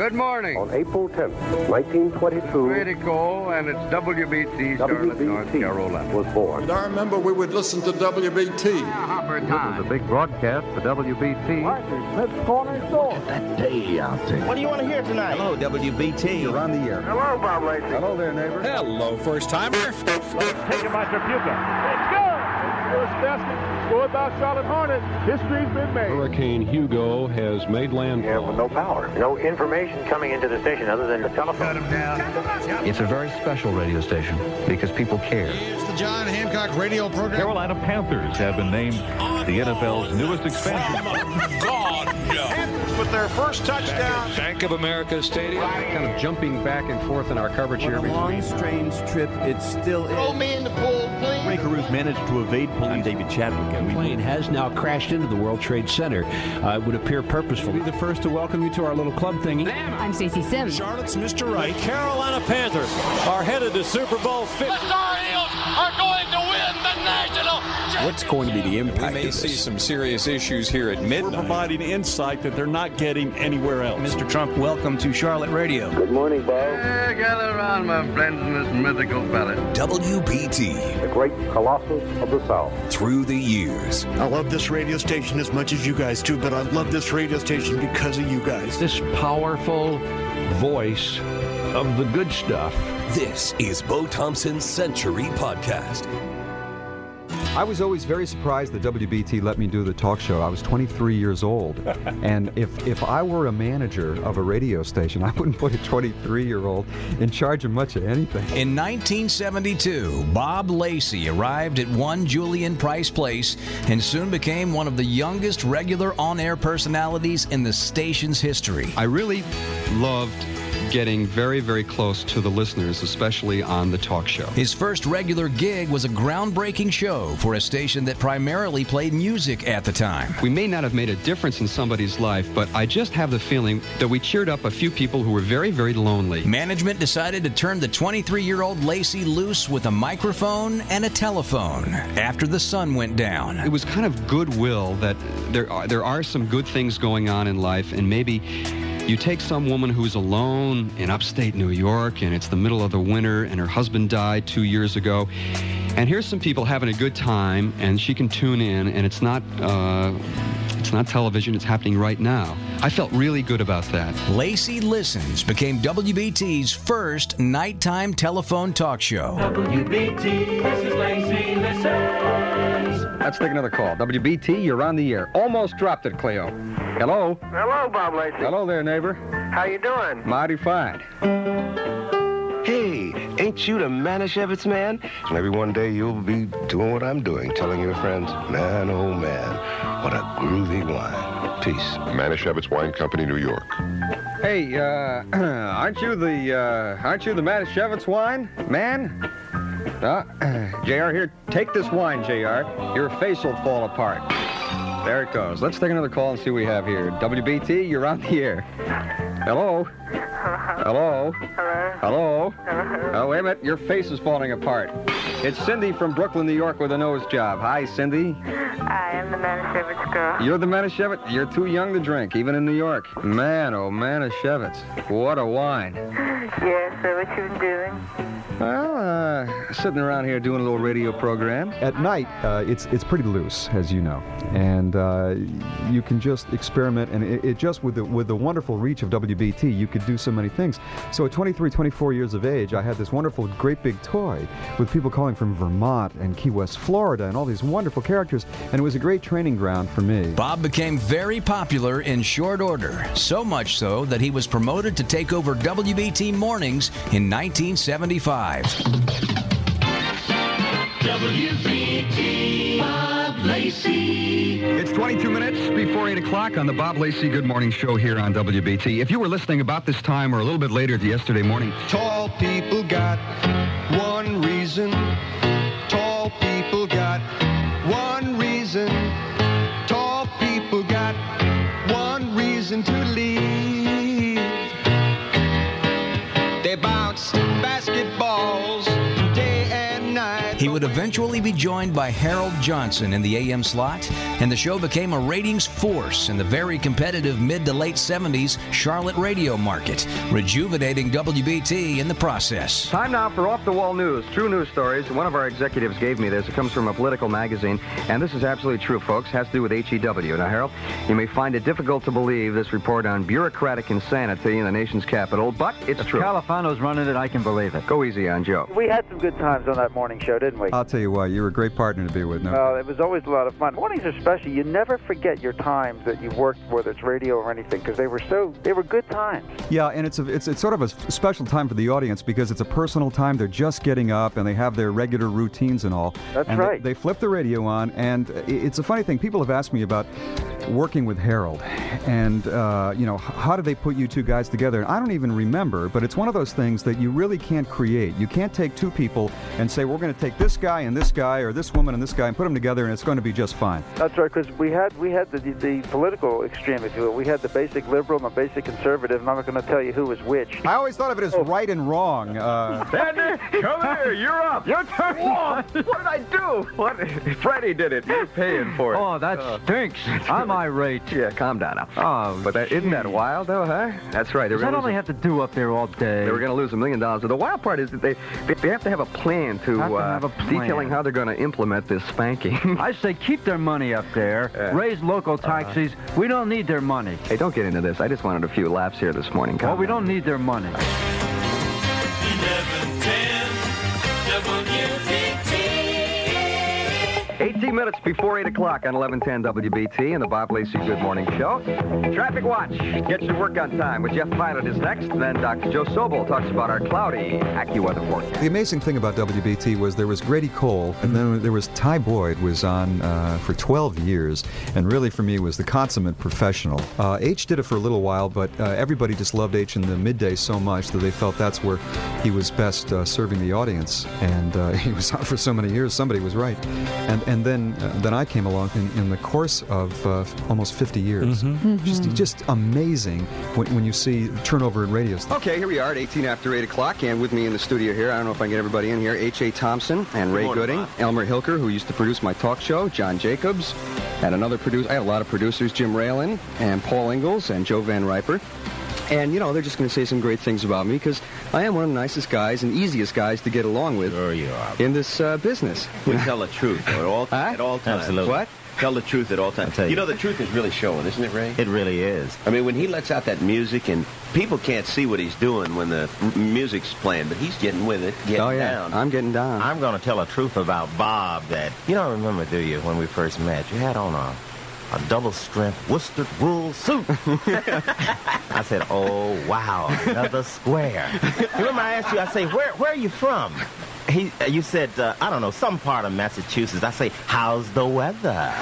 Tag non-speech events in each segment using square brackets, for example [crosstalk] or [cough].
Good morning. On April 10th, 1922, Critical, and it's WBT, Charlotte, North Carolina. was born. I remember we would listen to WBT. Hopper time. big broadcast for WBT. Let's go! That day out there. What do you want to hear tonight? Hello, WBT. You're on the air. Hello, Bob Lacey. Hello there, neighbor. Hello, first timer. Take him out your puka. Let's go. First basket scored by Charlotte Hornets. History's been made. Hurricane Hugo has made landfall. with no power. No information coming into the station other than the telephone. It's a very special radio station because people care. It's the John Hancock radio program. Carolina Panthers have been named the NFL's newest expansion. [laughs] With their first touchdown. Bank of America Stadium. Kind of jumping back and forth in our coverage here. It's a long, strange trip. It still is. Throw me in the pool, please. Rae Carruth managed to evade police. I'm David Chadwick. The plane has now crashed into the World Trade Center. Uh, it would appear purposeful. Be the first to welcome you to our little club thingy. I'm Stacy Simms. Charlotte's Mr. Right. Carolina Panthers are headed to Super Bowl 50. are going to win the national. What's going to be the impact We may of see some serious issues here at midnight. We're providing insight that they're not getting anywhere else. Mr. Trump, welcome to Charlotte Radio. Good morning, Bob. Hey, gather around, my friends, in this mythical valley. WBT The great colossus of the South. through the years. I love this radio station as much as you guys do, but I love this radio station because of you guys. This powerful voice of the good stuff. This is Bo Thompson's Century Podcast. I was always very surprised that WBT let me do the talk show. I was 23 years old. [laughs] and if, if I were a manager of a radio station, I wouldn't put a 23 year old in charge of much of anything. In 1972, Bob Lacey arrived at 1 Julian Price Place and soon became one of the youngest regular on air personalities in the station's history. I really loved getting very, very close to the listeners, especially on the talk show. His first regular gig was a groundbreaking show for a station that primarily played music at the time. We may not have made a difference in somebody's life, but I just have the feeling that we cheered up a few people who were very, very lonely. Management decided to turn the 23 year old Lacey loose with a microphone and a telephone after the sun went down. It was kind of goodwill that there are, there are some good things going on in life, and maybe you take some woman who's alone in upstate New York, and it's the middle of the winter, and her husband died two years ago, and here's some people having a good time, and she can tune in, and it's not. Uh, it's not television, it's happening right now. I felt really good about that. Lacey Listens became WBT's first nighttime telephone talk show. WBT, this is Lacey Listens. Let's take another call. WBT, you're on the air. Almost dropped it, Cleo. Hello? Hello, Bob Lacey. Hello there, neighbor. How you doing? Mighty fine. Hey, ain't you the Manischewitz man? Maybe one day you'll be doing what I'm doing, telling your friends, man, oh man, what a groovy wine. Peace. Manischewitz Wine Company, New York. Hey, uh, [clears throat] aren't you the, uh, aren't you the Manischewitz wine, man? Uh, JR, here, take this wine, JR. Your face will fall apart. There it goes. Let's take another call and see what we have here. WBT, you're on the air. Hello? Hello? Hello? Hello. Oh, wait a minute. Your face is falling apart. It's Cindy from Brooklyn, New York with a nose job. Hi, Cindy. I am the Manischewitz girl. You're the Manischewitz? You're too young to drink, even in New York. Man, oh, Manischewitz. What a wine. Yeah, so what you been doing? Well, uh, sitting around here doing a little radio program. At night, uh, it's it's pretty loose, as you know, and uh, you can just experiment. And it, it just with the with the wonderful reach of WBT, you could do so many things. So at 23, 24 years of age, I had this wonderful, great big toy with people calling from Vermont and Key West, Florida, and all these wonderful characters, and it was a great training ground for me. Bob became very popular in short order, so much so that he was promoted to take over WBT mornings in 1975. WBT, Bob Lacey. It's 22 minutes before 8 o'clock on the Bob Lacey Good Morning Show here on WBT. If you were listening about this time or a little bit later yesterday morning, Tall people got one reason. Would eventually be joined by Harold Johnson in the AM slot, and the show became a ratings force in the very competitive mid to late 70s Charlotte radio market, rejuvenating WBT in the process. Time now for Off the Wall News. True news stories. One of our executives gave me this. It comes from a political magazine, and this is absolutely true, folks. Has to do with HEW. Now, Harold, you may find it difficult to believe this report on bureaucratic insanity in the nation's capital, but it's true. Califano's running it, I can believe it. Go easy on Joe. We had some good times on that morning show, didn't we? Oh, I'll tell you what, you were a great partner to be with. No, it was always a lot of fun. Mornings are special. You never forget your times that you've worked, whether it's radio or anything, because they were so they were good times. Yeah, and it's a, it's it's sort of a special time for the audience because it's a personal time. They're just getting up and they have their regular routines and all. That's and they- right. They, flip the radio on, and it's a funny thing. People have asked me about working with Harold, and uh, you know, how did they put you two guys together? And I don't even remember, but it's one of those things that you really can't create. You can't take two people and say we're going to take this guy and this guy or this woman and this guy and put them together, and it's going to be just fine. That's right, because we had we had the, the political extreme, if you will. We had the basic liberal and the basic conservative, and I'm not going to tell you who was which. I always thought of it as right and wrong. Uh, [laughs] Andy, come here. You're up. Your turn. what did I do? What? Freddie did it. You're paying for it. Oh, that stinks. I'm irate. Yeah, calm down now. Oh, but that, isn't that wild, though, huh? That's right. They Is that all they have to do up there all day? They were going to lose a million dollars. The wild part is that they they have to have a plan to, Have to uh, have a plan. Detailing how they're going to implement this spanking. [laughs] I say keep their money up there. Yeah. Raise local uh-huh. taxes. we don't need their money. hey, don't get into this. I just wanted a few laughs here this morning. Well, we down. don't need their money. 18 minutes before 8 o'clock on 1110 WBT and the Bob Lacey Good Morning Show. Traffic Watch gets your work on time with Jeff Pilot is next. Then Dr. Joe Sobel talks about our cloudy AccuWeather forecast. The amazing thing about WBT was there was Grady Cole, and then there was Ty Boyd was on uh, for 12 years, and really for me was the consummate professional. Uh, H did it for a little while, but uh, everybody just loved H in the midday so much that they felt that's where he was best uh, serving the audience, and uh, [laughs] he was on for so many years. Somebody was right, and and then uh, then I came along in, in the course of uh, almost 50 years. Just just amazing when, when you see turnover in radio. stations. Okay, here we are at 18 after 8 o'clock, and with me in the studio here, I don't know if I can get everybody in here, H.A. Thompson and Ray morning, Gooding, Bob. Elmer Hilker, who used to produce my talk show, John Jacobs, and another producer. I had a lot of producers, Jim Raylan and Paul Ingalls and Joe Van Riper. And, you know, they're just going to say some great things about me because I am one of the nicest guys and easiest guys to get along with Sure you are. in this uh, business. We tell the truth at all, [laughs] Huh? at all times. Absolutely. What? Tell the truth at all times. You you. know, the truth is really showing, isn't it, Ray? It really is. I mean, when he lets out that music and people can't see what he's doing when the m- music's playing, but he's getting with it, getting oh, yeah. down. I'm getting down. I'm going to tell a truth about Bob that you don't remember, do you, when we first met? You had on a, a double strength worsted wool suit. [laughs] I said, oh, wow, another square. [laughs] remember I asked you, I say, where, where are you from? He, uh, you said, uh, I don't know, some part of Massachusetts. I say, how's the weather? [laughs]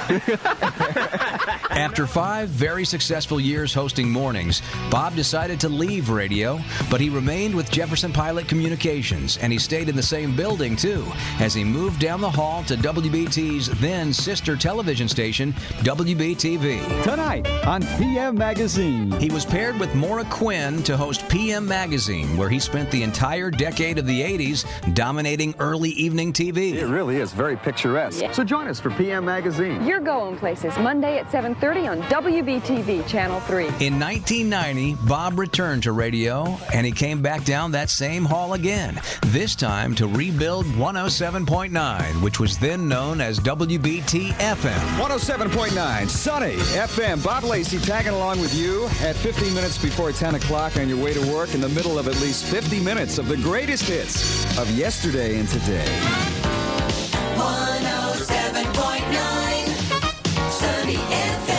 After five very successful years hosting mornings, Bob decided to leave radio, but he remained with Jefferson Pilot Communications, and he stayed in the same building too, as he moved down the hall to WBT's then sister television station, WBTV. Tonight on PM Magazine. He was paired with Maura Quinn to host PM Magazine, where he spent the entire decade of the 80s dominating early evening TV. It really is very picturesque. Yeah. So join us for PM Magazine. You're going places Monday at 7:30 on WBTV Channel 3. In 1990, Bob returned to radio and he came back down that same hall again, this time to rebuild 107.9, which was then known as WBT FM. 107.9 Sunny FM. Bob Lacey tagging along with you at 15 minutes before 10 o'clock on your way to work in the middle of at least 50 minutes of the greatest hits of yesterday and today. 107.9 Sunny FM.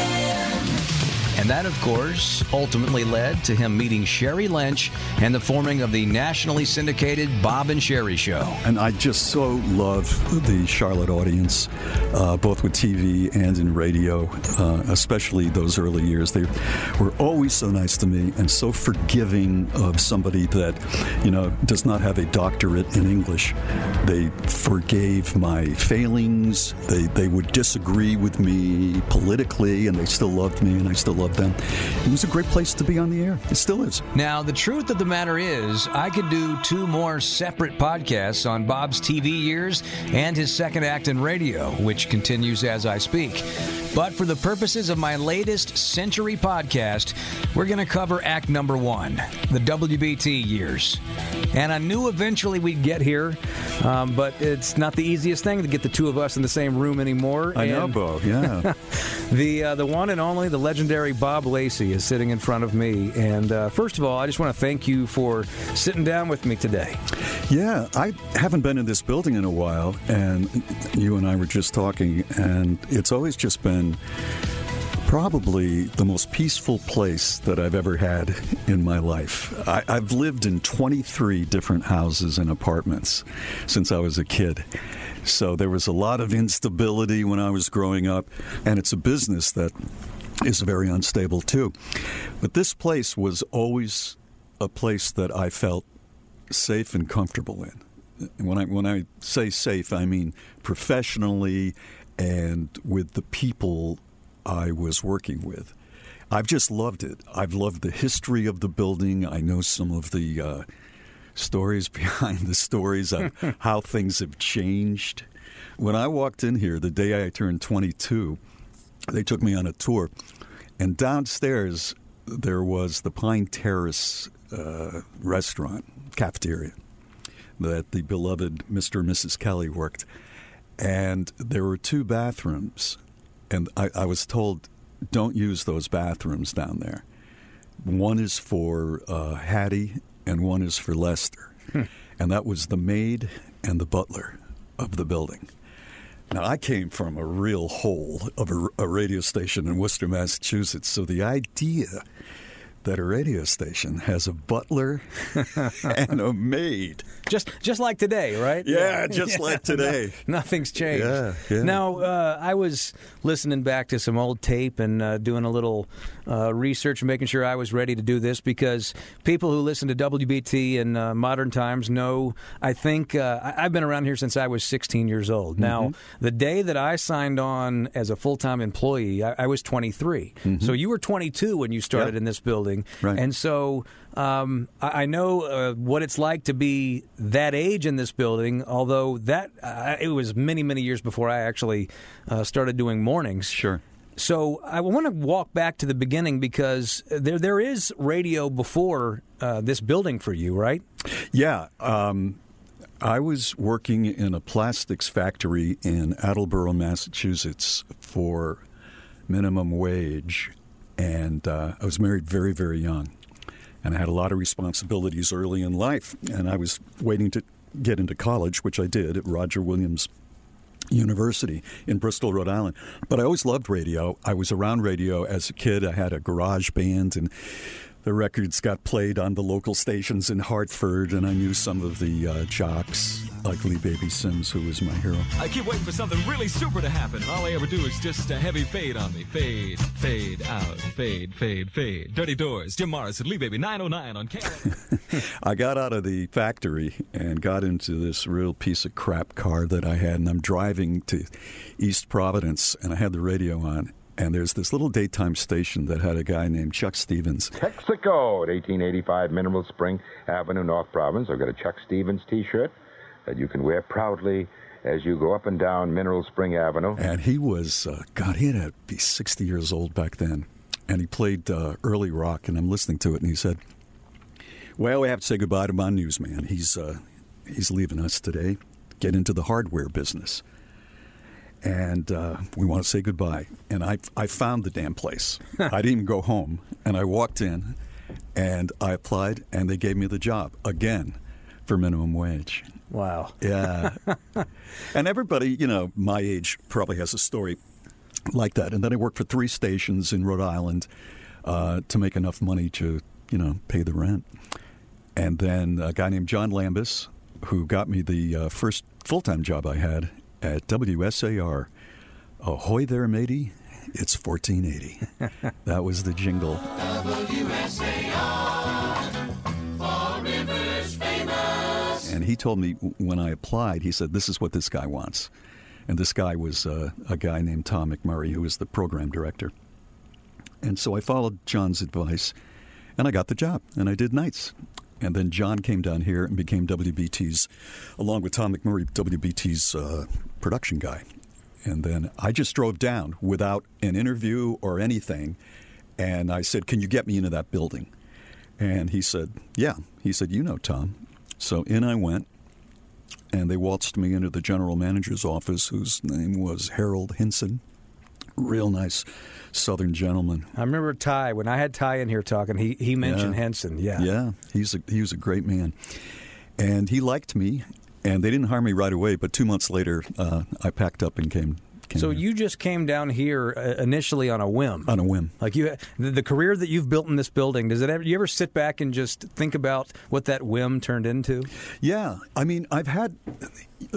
And that, of course, ultimately led to him meeting Sheri Lynch and the forming of the nationally syndicated Bob and Sheri Show. And I just so love the Charlotte audience, uh, both with TV and in radio, uh, especially those early years. They were always so nice to me and so forgiving of somebody that, you know, does not have a doctorate in English. They forgave my failings. They, they would disagree with me politically, and they still loved me, and I still loved them. It was a great place to be on the air. It still is. Now, the truth of the matter is, I could do two more separate podcasts on Bob's TV years and his second act in radio, which continues as I speak. But for the purposes of my latest Century podcast, we're going to cover act number one, the WBT years. And I knew eventually we'd get here, um, but it's not the easiest thing to get the two of us in the same room anymore. I know, And- Bo. Yeah. [laughs] the uh, the one and only the legendary Bob Lacey is sitting in front of me. And uh, first of all, I just want to thank you for sitting down with me today. Yeah, I haven't been in this building in a while, and you and I were just talking, and it's always just been probably the most peaceful place that I've ever had in my life. I, I've lived in 23 different houses and apartments since I was a kid. So there was a lot of instability when I was growing up, and it's a business that is very unstable too. But this place was always a place that I felt safe and comfortable in. When I when I say safe, I mean professionally and with the people I was working with. I've just loved it. I've loved the history of the building. I know some of the uh, stories [laughs] behind the stories of [laughs] how things have changed. When I walked in here the day I turned 22, they took me on a tour, and downstairs there was the Pine Terrace uh, restaurant cafeteria that the beloved Mr. and Mrs. Kelly worked, and there were two bathrooms, and I, I was told, don't use those bathrooms down there. One is for uh, Hattie, and one is for Lester, and that was the maid and the butler of the building. Now, I came from a real hole of a, a radio station in Worcester, Massachusetts, so the idea that a radio station has a butler [laughs] and a maid. Just just like today, right? Yeah, just [laughs] like today. Nothing's changed. Yeah, yeah. Now, uh, I was listening back to some old tape and uh, doing a little uh, research and making sure I was ready to do this because people who listen to WBT in uh, modern times know, I think, uh, I've been around here since I was 16 years old. Now, Mhm. the day that I signed on as a full time employee, I, I was 23. Mhm. So you were 22 when you started Yep. in this building. Right. And so um, I, I know uh, what it's like to be that age in this building, although that uh, it was many, many years before I actually uh, started doing mornings. Sure. So I want to walk back to the beginning because there there is radio before uh, this building for you, right? Yeah. Um, I was working in a plastics factory in Attleboro, Massachusetts for minimum wage. And uh, I was married very, very young. And I had a lot of responsibilities early in life. And I was waiting to get into college, which I did at Roger Williams University in Bristol, Rhode Island. But I always loved radio. I was around radio as a kid. I had a garage band, and the records got played on the local stations in Hartford, and I knew some of the uh, jocks, like Lee Baby Simms, who was my hero. I keep waiting for something really super to happen. All I ever do is just a heavy fade on me. Fade, fade out, fade, fade, fade. Dirty Doors, Jim Morrison, Lee Baby, 909 on K. [laughs] I got out of the factory and got into this real piece of crap car that I had, and I'm driving to East Providence, and I had the radio on. And there's this little daytime station that had a guy named Chuck Stevens. Texaco at 1885 Mineral Spring Avenue, North Providence. I've got a Chuck Stevens T-shirt that you can wear proudly as you go up and down Mineral Spring Avenue. And he was, uh, God, he had to be 60 years old back then. And he played uh, early rock, and I'm listening to it, and he said, Well, we have to say goodbye to my newsman. He's, uh, he's leaving us today, get into the hardware business. And uh, we want to say goodbye. And I, I found the damn place. [laughs] I didn't even go home. And I walked in, and I applied, and they gave me the job again for minimum wage. Wow. Yeah. and everybody, you know, my age probably has a story like that. And then I worked for three stations in Rhode Island. uh, to make enough money to, you know, pay the rent. And then a guy named John Lambis, who got me the uh, first full time job I had at WSAR. Ahoy there, matey. It's 1480. [laughs] that was the jingle. And he told me when I applied, he said, This is what this guy wants. And this guy was uh, a guy named Tom McMurray, who was the program director. And so I followed John's advice, and I got the job, and I did nights. And then John came down here and became WBT's, along with Tom McMurray, WBT's uh, production guy. And then I just drove down without an interview or anything. And I said, Can you get me into that building? And he said, Yeah. He said, You know, Tom. So in I went, and they waltzed me into the general manager's office, whose name was Harold Hinson. Real nice Southern gentleman. I remember Ty when I had Ty in here talking. He he mentioned Yeah. Henson. Yeah. Yeah, he's a, he was a great man, and he liked me. And they didn't hire me right away, but two months later, uh, I packed up and came. Came So here. you just came down here uh, initially on a whim. on a whim. Like you, the, career that you've built in this building. Does it ever? You ever sit back and just think about what that whim turned into? Yeah, I mean, I've had.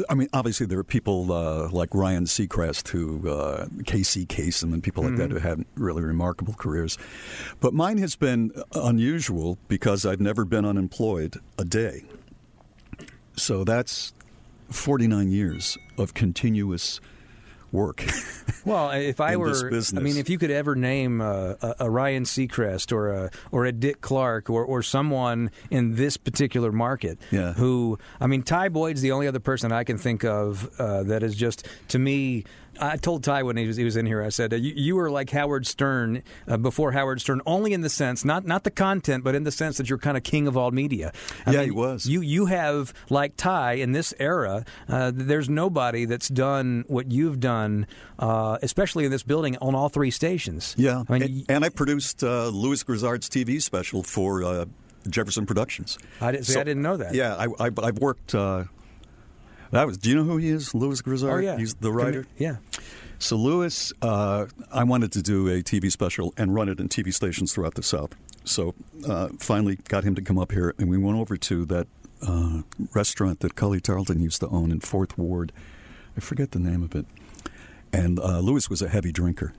I mean, obviously, there are people uh, like Ryan Seacrest, who uh, Casey Kasem, and people like that Mhm. who had really remarkable careers. But mine has been unusual because I've never been unemployed a day. So that's 49 years of continuous work. [laughs] Well, if I were, I mean, if you could ever name uh, a, a Ryan Seacrest or a or a Dick Clark or, or someone in this particular market, Yeah. who I mean, Ty Boyd's the only other person I can think of uh, that is just to me. I told Ty when he was he was in here. I said uh, you, you were like Howard Stern uh, before Howard Stern, only in the sense not not the content, but in the sense that you're kind of king of all media. I Yeah, mean, he was. You you have like Ty in this era. Uh, there's nobody that's done what you've done, uh, especially in this building on all three stations. Yeah, I mean, and, and I produced uh, Lewis Grizzard's TV special for uh, Jefferson Productions. I didn't- see, I didn't know that. Yeah, I, I, I've worked. That was. Do you know who he is? Lewis Grizzard. Oh, yeah. he's the writer. yeah. So Lewis, uh, I wanted to do a TV special and run it in TV stations throughout the South. So uh, finally got him to come up here, and we went over to that uh, restaurant that Cullie Tarleton used to own in Fourth Ward. I forget the name of it. And uh, Lewis was a heavy drinker.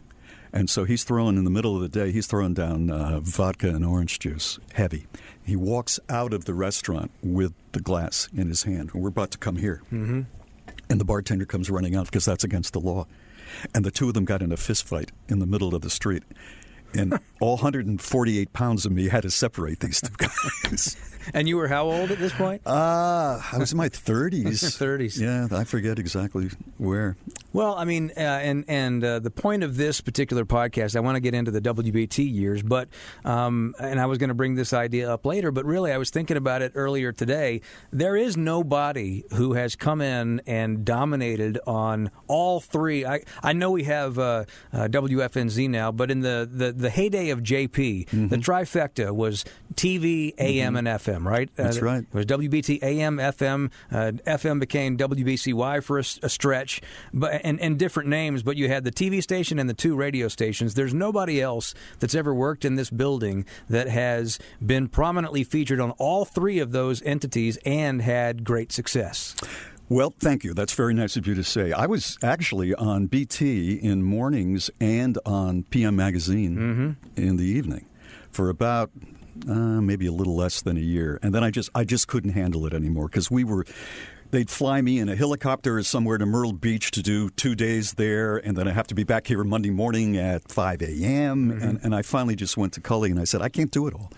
And so he's throwing in the middle of the day, he's throwing down uh, vodka and orange juice, heavy. He walks out of the restaurant with the glass in his hand. And we're about to come here. Mm-hmm. And the bartender comes running out because that's against the law. And the two of them got in a fist fight in the middle of the street. And all 148 pounds of me had to separate these two guys. [laughs] [laughs] And you were how old at this point? Uh, I was in my 30s. 30s. [laughs] Yeah, I forget exactly where. Well, I mean, uh, and and uh, the point of this particular podcast, I want to get into the WBT years, but um, and I was going to bring this idea up later, but really, I was thinking about it earlier today. There is nobody who has come in and dominated on all three. I I know we have uh, uh, WFNZ now, but in the the, the heyday of JP, the trifecta was TV, AM, and FM. Right? That's Uh, right. it was WBT AM, FM. Uh, FM became WBCY for a stretch, but and, and different names. But you had the TV station and the two radio stations. There's nobody else that's ever worked in this building that has been prominently featured on all three of those entities and had great success. Well, thank you. That's very nice of you to say. I was actually on BT in mornings and on PM Magazine in the evening for about uh, maybe a little less than a year, and then I just I just couldn't handle it anymore because we were. They'd fly me in a helicopter somewhere to Myrtle Beach to do two days there, and then I have to be back here Monday morning at 5 a.m. And, and I finally just went to Cullie and I said, I can't do it all.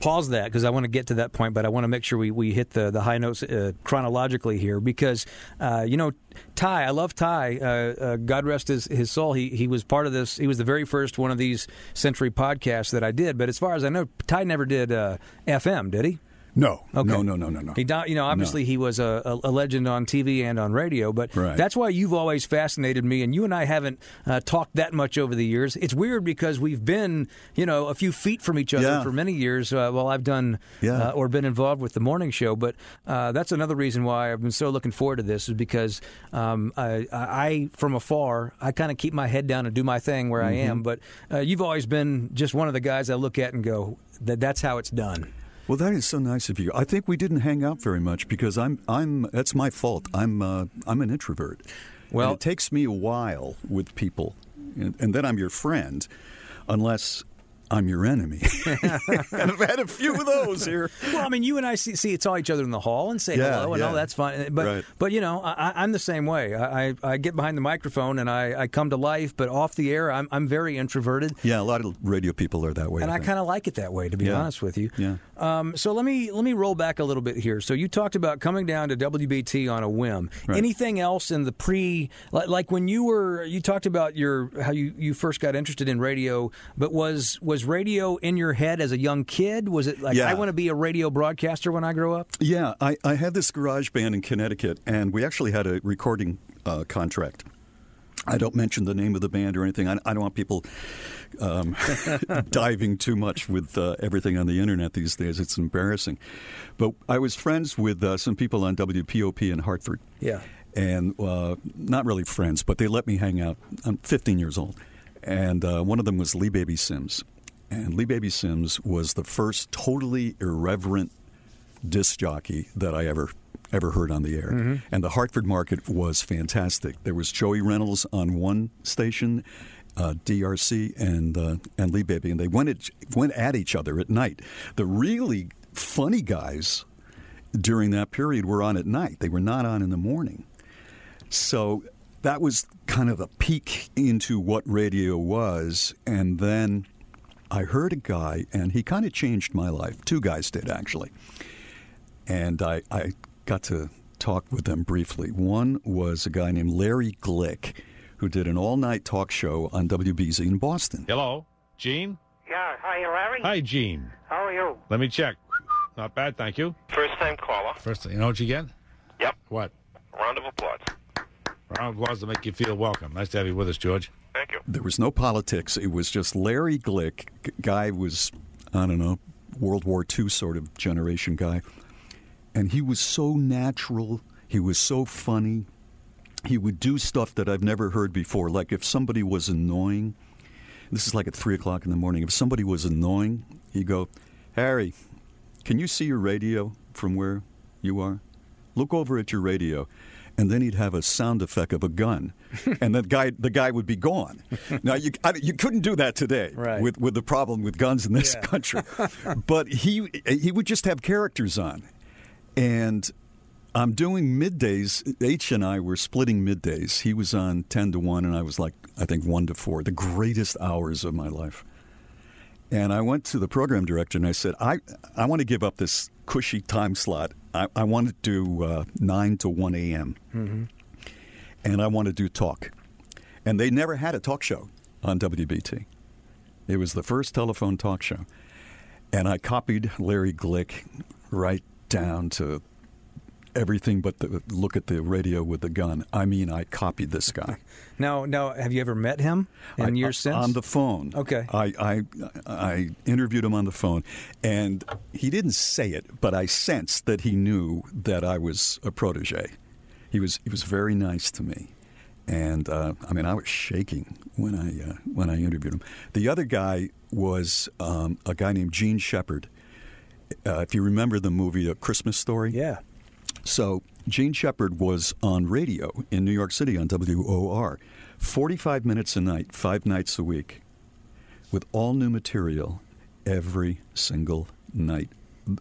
pause that because I want to get to that point, but I want to make sure we, we hit the, the high notes uh, chronologically here because, uh, you know, Ty, I love Ty. Uh, uh, God rest his, his soul. He, he was part of this. He was the very first one of these Century podcasts that I did. But as far as I know, Ty never did uh, FM, did he? No, Okay. no, no, no, no, no. He, you know, obviously he was a, a, legend on TV and on radio, but Right. that's why you've always fascinated me. And you and I haven't uh, talked that much over the years. It's weird because we've been, you know, a few feet from each other Yeah. for many years. Uh, while I've done Yeah. uh, or been involved with the morning show, but uh, that's another reason why I've been so looking forward to this is because um, I, I, I, from afar, I kind of keep my head down and do my thing where I Mm-hmm. am. But uh, you've always been just one of the guys I look at and go, that that's how it's done. Well, that is so nice of you. I think we didn't hang out very much because I'm I'm that's my fault. I'm uh, I'm an introvert. Well- And it takes me a while with people, and, and then I'm your friend, unless I'm your enemy. [laughs] and I've had a few of those here. Well, I mean, you and I see, see saw each other in the hall and say Yeah, hello and yeah. all that's fine. But Right. but you know, I, I'm the same way. I, I, I get behind the microphone and I, I come to life, but off the air, I'm I'm very introverted. Yeah, a lot of radio people are that way. And I think. kind of like it that way, to be Yeah. honest with you. Yeah. Um, so let me let me roll back a little bit here. So you talked about coming down to WBT on a whim. Right. Anything else in the pre, like, like when you were, you talked about your how you, you first got interested in radio, but was was radio in your head as a young kid? Was it like Yeah. I want to be a radio broadcaster when I grow up? Yeah, I, I had this garage band in Connecticut, and we actually had a recording uh, contract. I don't mention the name of the band or anything. I, I don't want people um, [laughs] diving too much with uh, everything on the internet these days. It's embarrassing. But I was friends with uh, some people on WPOP in Hartford. Yeah. And uh, not really friends, but they let me hang out. I'm 15 years old. And uh, one of them was Lee Baby Simms. And Lee Baby Simms was the first totally irreverent disc jockey that I ever ever heard on the air. Mhm. And the Hartford market was fantastic. There was Joey Reynolds on one station, uh, DRC, and uh, and Lee Baby, and they went at, went at each other at night. The really funny guys during that period were on at night. They were not on in the morning. So that was kind of a peek into what radio was. And then I heard a guy, and he kind of changed my life. Two guys did, actually. And I, I got to talk with them briefly. One was a guy named Larry Glick, who did an all night talk show on WBZ in Boston. Hello, Gene? Yeah, hi, Larry. Hi, Gene. How are you? Let me check. Not bad, thank you. First time caller. First, you know what you get? Yep. What? Round of applause. Round of applause to make you feel welcome. Nice to have you with us, George. Thank you. There was no politics. It was just Larry Glick. G- Guy was, I don't know, World War II sort of generation guy. And he was so natural. He was so funny. He would do stuff that I've never heard before. Like if somebody was annoying, this is like at 3 o'clock in the morning. If somebody was annoying, he'd go, Harry, can you see your radio from where you are? Look over at your radio. And then he'd have a sound effect of a gun, [laughs] and that guy, the guy would be gone. Now you, I, you couldn't do that today Right. with with the problem with guns in this country. [laughs] but he he would just have characters on, and I'm doing middays. H and I were splitting middays. He was on ten to one, and I was like I think one to four. The greatest hours of my life. And I went to the program director and I said, I, I want to give up this cushy time slot. I, I want to do uh, 9 to 1 a.m. Mm-hmm. and I want to do talk. And they never had a talk show on WBT. It was the first telephone talk show. And I copied Larry Glick right down to everything but the look at the radio with the gun. I mean, I copied this guy. [laughs] Now, now, have you ever met him in I- years since? On the phone. Okay. I, I I interviewed him on the phone, and he didn't say it, but I sensed that he knew that I was a protege. He was he was very nice to me, and uh, I mean I was shaking when I uh, when I interviewed him. The other guy was um, a guy named Jean Shepherd. Uh, if you remember the movie A Christmas Story, yeah. So Jean Shepherd was on radio in New York City on WOR, 45 minutes a night, five nights a week, with all new material every single night.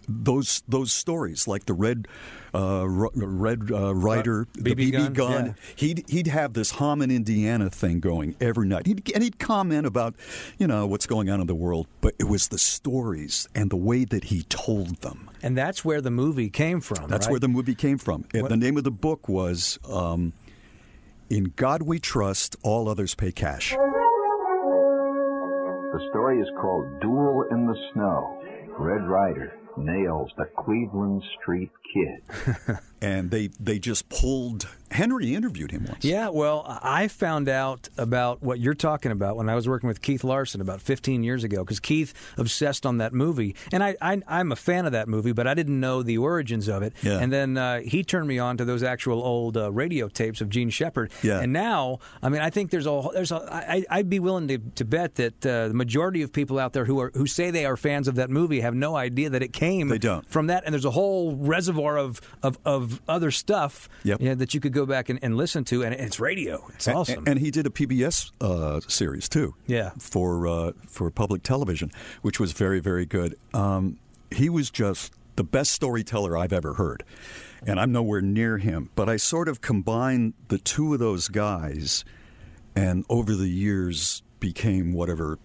Those those stories, like the Red uh, R- Red uh, Ryder, the BB BB gun, gun, yeah. he'd he'd have this Hammond, Indiana thing going every night. He'd, and he'd comment about, you know, what's going on in the world, but it was the stories and the way that he told them. And that's where the movie came from. That's right? where the movie came from. And What- the name of the book was um, "In God We Trust, All Others Pay Cash." The story is called Duel in the Snow. Red Ryder. Nails, the Cleveland Street Kid. [laughs] and they they just pulled. Henry interviewed him once. Yeah, well, I found out about what you're talking about when I was working with Keith Larson about 15 years ago because Keith obsessed on that movie, and I, I I'm a fan of that movie, but I didn't know the origins of it. Yeah. And then uh, he turned me on to those actual old uh, radio tapes of Jean Shepherd. Yeah. And now, I mean, I think there's a there's a I, I'd be willing to, to bet that uh, the majority of people out there who are who say they are fans of that movie have no idea that it came They don't. from that, and there's a whole reservoir of of, of other stuff Yep. you know, that you could go back and, and listen to, and it's radio. It's A- awesome. And, he did a PBS uh, series too. Yeah. For uh, for public television, which was very very good. Um, he was just the best storyteller I've ever heard, and I'm nowhere near him. But I sort of combined the two of those guys, and over the years became whatever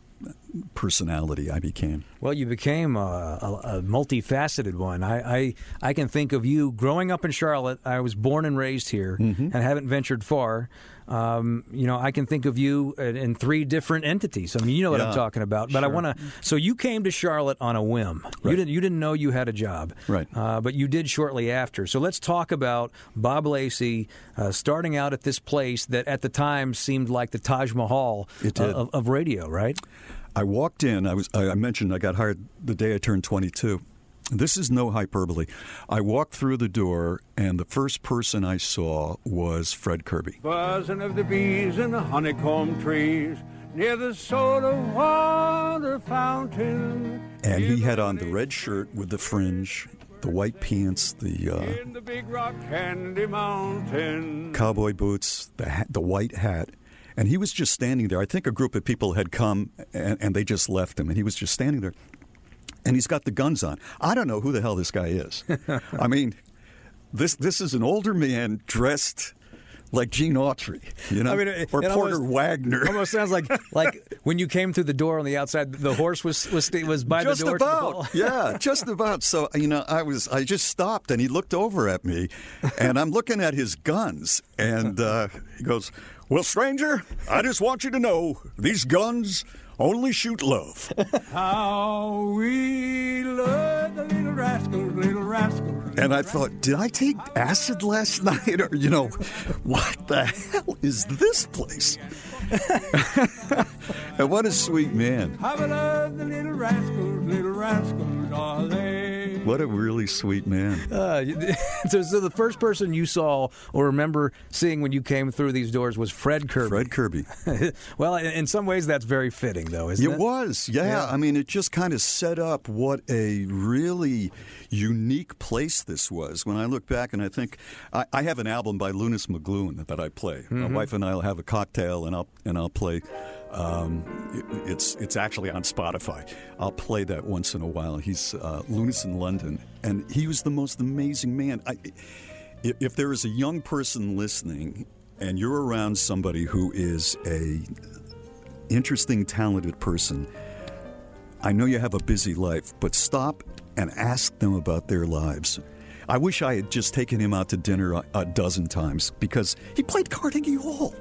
personality I became. Well, you became a, a, a multifaceted one. I, I I can think of you growing up in Charlotte. I was born and raised here, Mm-hmm. and haven't ventured far. Um, you know, I can think of you in, in three different entities. I mean, you know what I'm talking about. But I want to. So you came to Charlotte on a whim. You didn't. You didn't know you had a job. Right. Uh, but you did shortly after. So let's talk about Bob Lacey uh, starting out at this place that at the time seemed like the Taj Mahal uh, of, of radio. Right. I walked in. I was. I mentioned I got hired the day I turned 22. This is no hyperbole. I walked through the door, and the first person I saw was Fred Kirby. Buzzing of the bees in the honeycomb trees near the soda water fountain. And he had on the red shirt with the fringe, the white pants, the uh, In the big rock candy mountain. cowboy boots, the hat, the white hat, and he was just standing there. I think a group of people had come and, and they just left him, and he was just standing there. And he's got the guns on. I don't know who the hell this guy is. [laughs] I mean, this this is an older man dressed like Gene Autry, you know, I mean, it- or it Porter almost- Wagner. Almost sounds like [laughs] like when you came through the door on the outside, the horse was was was by just the door. to the about, [laughs] yeah, just about. So you know, I was, I just stopped, and he looked over at me, and I'm looking at his guns, and uh, he goes, "Well, stranger, I just want you to know these guns only shoot love." [laughs] How we love the little rascals, little rascals. And I thought, did I take acid last [laughs] night, or you know, what the hell is this place? [laughs] and what a sweet man. How we love the little rascals, little rascals are they? What a really sweet man. [laughs] Uh, [laughs] so, so the first person you saw or remember seeing when you came through these doors was Fred Kirby. Fred Kirby. well, in, in some ways, that's very fitting, though, isn't it? It was, yeah. Yeah. I mean, it just kind of set up what a really unique place this was. When I look back and I think, I, I have an album by Loonis McGlohon that I play. My Mhm. wife and I will have a cocktail and I'll and I'll play. Um, it- it's it's actually on Spotify. I'll play that once in a while. He's uh, Loonis in London, and he was the most amazing man. I, if, there is a young person listening and you're around somebody who is a interesting, talented person, I know you have a busy life, but stop and ask them about their lives. I wish I had just taken him out to dinner a, a dozen times because he played Carnegie Hall.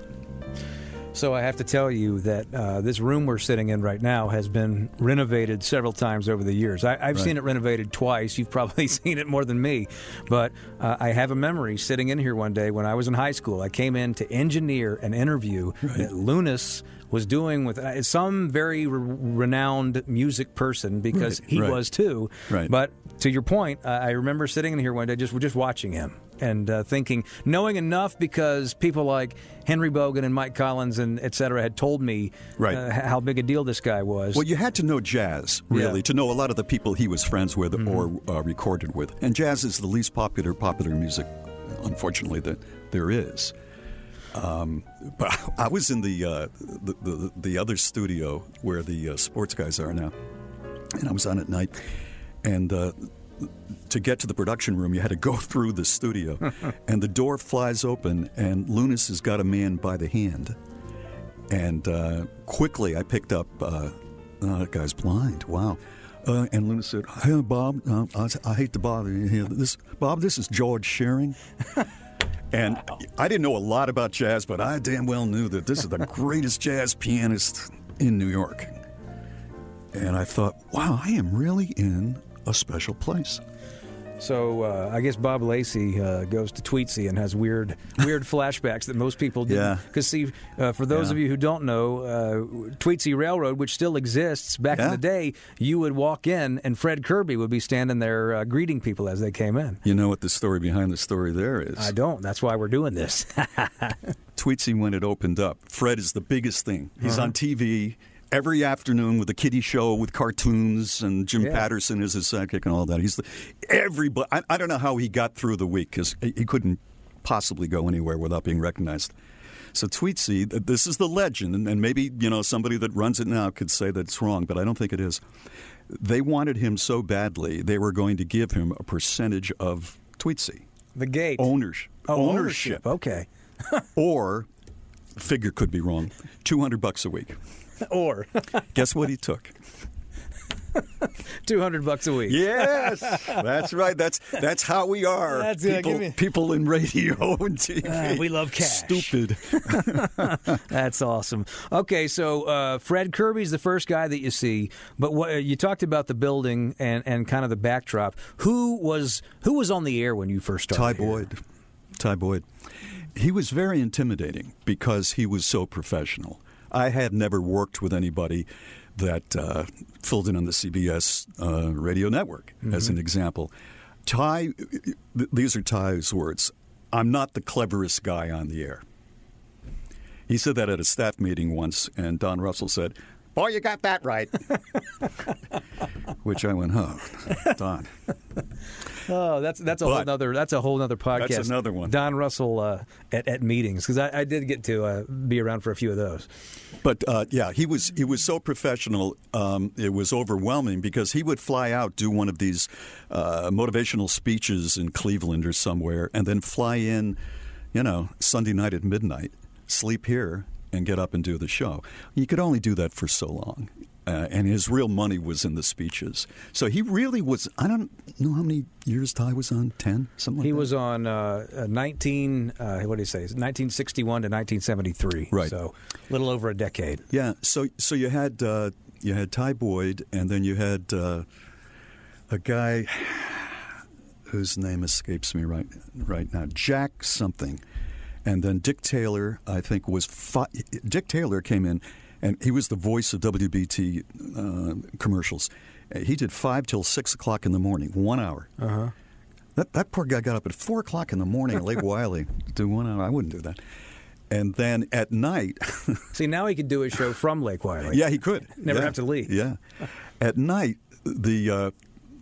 So I have to tell you that uh, this room we're sitting in right now has been renovated several times over the years. I, I've Right. seen it renovated twice. You've probably [laughs] seen it more than me. But uh, I have a memory sitting in here one day when I was in high school. I came in to engineer an interview [laughs] that Loonis was doing with uh, some very re- renowned music person because Right, he right. was too. Right. But to your point, uh, I remember sitting in here one day just just watching him and uh, thinking, knowing enough because people like Henry Bogan and Mike Collins and et cetera had told me Right. uh, how big a deal this guy was. Well, you had to know jazz, really, Yeah. Mm-hmm. to know a lot of the people he was friends with or uh, recorded with. And jazz is the least popular popular music, unfortunately, that there is. Um, but [laughs] I was in the, uh, the, the the other studio where the uh, sports guys are now, and I was on at night, and uh, to get to the production room, you had to go [laughs] through the studio, [laughs] and the door flies open, and Loonis has got a man by the hand, and uh, quickly I picked up. Uh, oh, that guy's blind. Wow. Uh, and Luna said, "Hey, Bob, uh, I, I hate to bother you here. This, Bob, this is George Shearing." [laughs] And I didn't know a lot about jazz, but I damn well knew that this is the greatest jazz pianist in New York. And I thought, wow, I am really in a special place. So uh, I guess Bob Lacey uh, goes to Tweetsie and has weird, [laughs] weird flashbacks that most people didn't. Yeah. Because see, uh, for those Yeah. of you who don't know, uh, Tweetsie Railroad, which still exists, back in the day, you would walk in and Fred Kirby would be standing there uh, greeting people as they came in. You know what the story behind the story there is? I don't. That's why we're doing this. [laughs] Tweetsie when it opened up. Fred is the biggest thing. He's Uh-huh. on TV every afternoon with a kiddie show with cartoons and Jim Yeah. Patterson is his sidekick and all that. He's the, everybody. I, I don't know how he got through the week because he he couldn't possibly go anywhere without being recognized. So Tweetsie, this is the legend, and, and maybe you know somebody that runs it now could say that it's wrong, but I don't think it is. They wanted him so badly they were going to give him a percentage of Tweetsie the gate. owners Oh, ownership. Okay. [laughs] or figure could be wrong 200 bucks a week [laughs] or guess what he took 200 bucks a week. yes that's right that's that's how we are That's- people, give me- people in radio [laughs] and tv Ah, we love cash. stupid [laughs] That's awesome. Okay, so uh, Fred Kirby's the first guy that you see, but what, uh, you talked about the building and, and kind of the backdrop. Who was who was on the air when you first started? ty boyd ty boyd he was very intimidating because he was so professional i had never worked with anybody that uh, filled in on the cbs uh, radio network as an example. Ty th- these are ty's words. I'm not the cleverest guy on the air. He said that at a staff meeting once and don russell said boy you got that right [laughs] [laughs] which i went oh [laughs] don [laughs] Oh, that's that's a whole But- other that's a whole other podcast. That's another one. Don Russell uh, at at meetings because I, I did get to uh, be around for a few of those. But uh, yeah, he was he was so professional. Um, it was overwhelming because he would fly out, do one of these uh, motivational speeches in Cleveland or somewhere, and then fly in, you know, Sunday night at midnight, sleep here, and get up and do the show. You could only do that for so long. Uh, and his real money was in the speeches. So he really was. I don't know how many years Ty was on. Ten, something like He that. was on uh, uh, 19 uh, what do you say? 1961 to 1973. Right. So a little over a decade. Yeah. So so you had uh, you had Ty Boyd, and then you had uh, a guy whose name escapes me right right now, Jack something, and then Dick Taylor. I think was fi- Dick Taylor came in, and he was the voice of WBT uh, commercials. Uh, He did five till six o'clock in the morning, one hour. Uh huh. That that poor guy got up at four o'clock in the morning at Lake [laughs] Wylie to do one hour. I wouldn't do that. And then at night, [laughs] See, now he could do a show from Lake Wylie. yeah, he could Never Yeah. have to leave. Yeah. At night, the uh,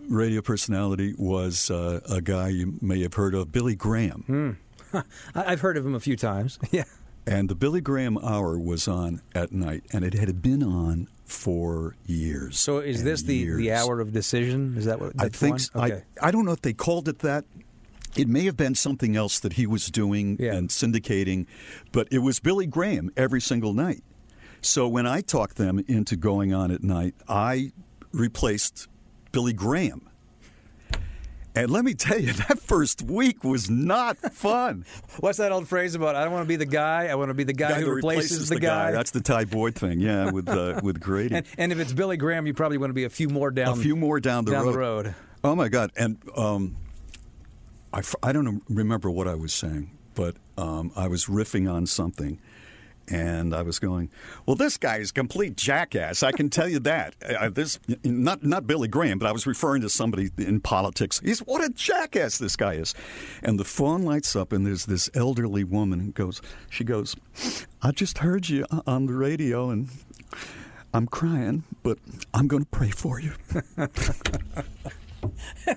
radio personality was uh, a guy you may have heard of, Billy Graham. [laughs] I- I've heard of him a few times. Yeah. And the Billy Graham Hour was on at night, and it had been on for years. So is this the, the hour of decision? Is that what I think? Okay. I, I don't know if they called it that. It may have been something else that he was doing and syndicating, but it was Billy Graham every single night. So when I talked them into going on at night, I replaced Billy Graham. And let me tell you, [laughs] that first week was not [laughs] fun. What's that old phrase about? I don't want to be the guy. I want to be the guy, Guy who that replaces, the, guy. That's the Ty Boyd thing, yeah, with uh, [laughs] with Grady. and, and if it's Billy Graham, you probably want to be a few more down. a few more down the down road. the road. Oh my God! And um, I, I don't remember what I was saying, but um, I was riffing on something, and I was going, "Well, this guy is a complete jackass. I can tell you that. [laughs] Uh, this not not Billy Graham, but I was referring to somebody in politics. He's what a jackass this guy is." And the phone lights up, and there's this elderly woman who goes, "She goes, I just heard you on the radio, and." I'm crying, but I'm going to pray for you. [laughs] [laughs]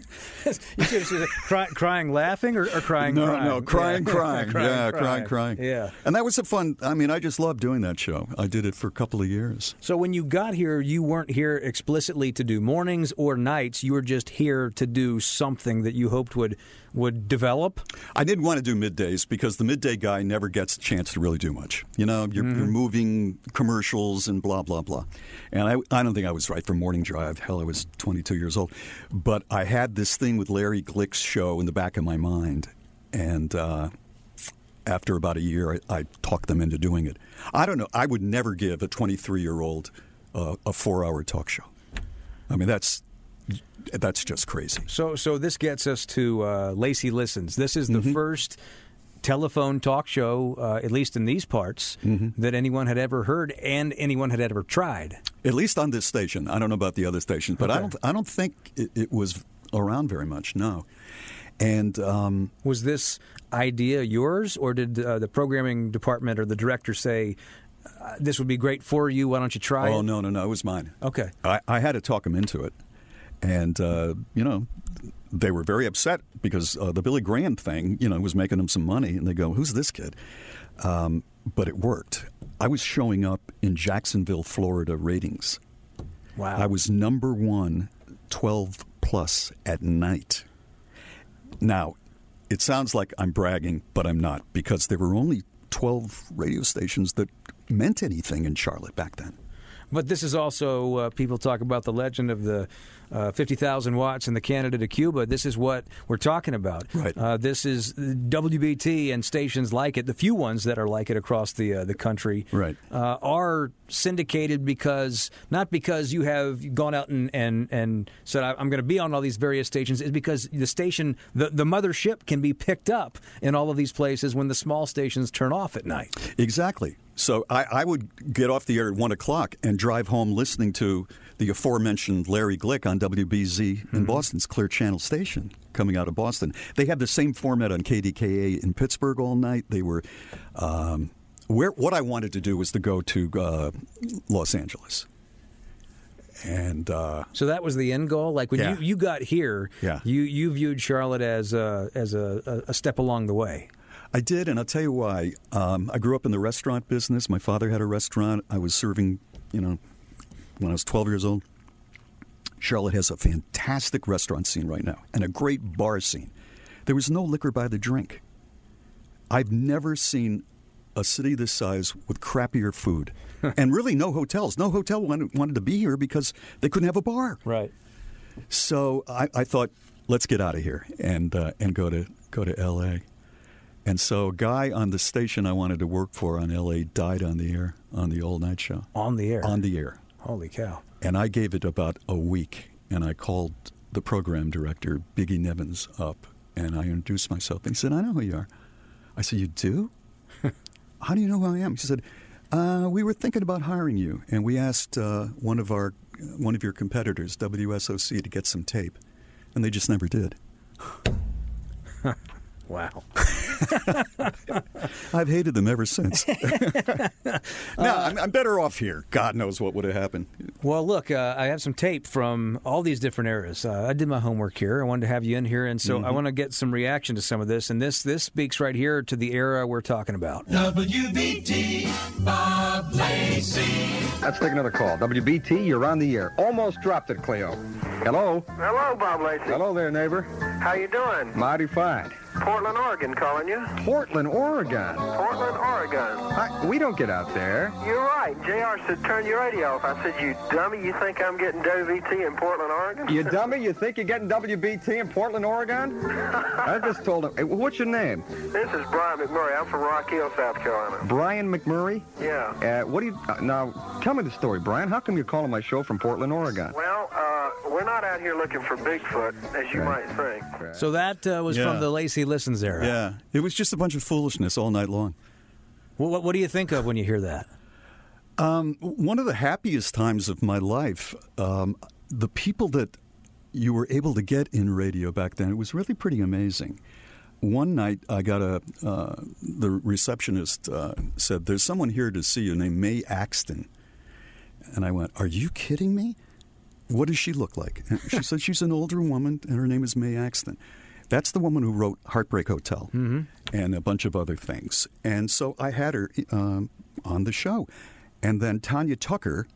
you should have cry, crying, laughing, or, or crying, no, crying. no, crying, Yeah. [laughs] crying, yeah, crying, crying. Yeah. And that was a fun. I mean, I just loved doing that show. I did it for a couple of years. So when you got here, you weren't here explicitly to do mornings or nights. You were just here to do something that you hoped would would develop. I didn't want to do middays because the midday guy never gets a chance to really do much. You know, you're, Mm-hmm. you're moving commercials and blah blah blah. And I, I don't think I was right for morning drive. Hell, I was 22 years old, but I had this thing with Larry Glick's show in the back of my mind, and. Uh, after about a year, I, I talked them into doing it. I don't know. I would never give a 23 year old uh, a four hour talk show. I mean, that's that's just crazy. So, so this gets us to uh, Lacey Listens. This is the Mm-hmm. first telephone talk show, uh, at least in these parts, Mm-hmm. that anyone had ever heard and anyone had ever tried. At least on this station. I don't know about the other stations, but I don't. I don't think it, it was around very much. No. And um, Was this idea yours, or did uh, the programming department or the director say, uh, "This would be great for you. Why don't you try oh it"? no, no, no, it was mine. Okay. I, I had to talk him into it, and uh, you know, they were very upset because uh, the Billy Graham thing, you know, was making them some money, and they go, "Who's this kid?" Um, but it worked. I was showing up in Jacksonville, Florida ratings. Wow. I was number one, 12 plus at night. Now, it sounds like I'm bragging, but I'm not because there were only 12 radio stations that meant anything in Charlotte back then. But this is also uh, people talk about the legend of the uh, 50,000 watts in the Canada to Cuba. This is what we're talking about. Right. Uh, this is WBT and stations like it, the few ones that are like it across the uh, the country, Right. uh, are syndicated because not because you have gone out and and, and said "I- I'm going to be on all these various stations. It's because the station, the the mothership, can be picked up in all of these places when the small stations turn off at night. Exactly. So I, I would get off the air at one o'clock and drive home listening to the aforementioned Larry Glick on WBZ in Boston's Clear Channel station coming out of Boston. They had the same format on KDKA in Pittsburgh all night. They were um, where what I wanted to do was to go to uh, Los Angeles. And uh, So that was the end goal. Like when Yeah. you, you got here, Yeah. you you viewed Charlotte as a, as a, a step along the way. I did, and I'll tell you why. Um, I grew up in the restaurant business. My father had a restaurant. I was serving, you know, when I was 12 years old. Charlotte has a fantastic restaurant scene right now and a great bar scene. There was no liquor by the drink. I've never seen a city this size with crappier food, [laughs] and really no hotels. No hotel wanted, wanted to be here because they couldn't have a bar. Right. So I, I thought, let's get out of here and uh, and go to go to L.A. And so a guy on the station I wanted to work for on L.A. died on the air on the all night show. On the air. On the air. Holy cow. And I gave it about a week, and I called the program director, Biggie Nevins, up, and I introduced myself. And he said, I know who you are. I said, You do? [laughs] How do you know who I am? He said, uh, We were thinking about hiring you, and we asked uh, one of our one of your competitors, WSOC, to get some tape, and they just never did. [laughs] Wow. [laughs] I've hated them ever since. [laughs] now I'm, I'm better off here. God knows what would have happened. Well, look, uh, I have some tape from all these different eras. Uh, I did my homework here. I wanted to have you in here, and so I Mhm. want to get some reaction to some of this. And this this speaks right here to the era we're talking about. WBT, Bob Lacey. Let's take another call. WBT, you're on the air. Almost dropped it, Cleo. Hello? Hello, Bob Lacey. Hello there, neighbor. How you doing? Mighty fine. Portland, Oregon, calling you. Portland, Oregon. Portland, Oregon. I, we don't get out there. You're right. JR said turn your radio off. I said, you dummy, you think I'm getting WBT in Portland, Oregon? You dummy, you think you're getting WBT in Portland, Oregon? [laughs] I just told him. Hey, what's your name? This is Brian McMurray. I'm from Rock Hill, South Carolina. Brian McMurray? Yeah. Uh, what do you. Uh, now, tell me the story, Brian. How come you're calling my show from Portland, Oregon? Well, uh, we're not out here looking for Bigfoot, as you might think. So that uh, was Yeah. from the Lacey Listens era. Yeah, it was just a bunch of foolishness all night long. Well, what, what do you think of when you hear that? Um, one of the happiest times of my life, um, the people that you were able to get in radio back then, it was really pretty amazing. One night, I got a uh, the receptionist uh, said, "There's someone here to see you named Mae Axton," and I went, "Are you kidding me? What does she look like?" And she [laughs] said, "She's an older woman, and her name is Mae Axton." That's the woman who wrote Heartbreak Hotel and a bunch of other things. And so I had her um, on the show. And then Tanya Tucker,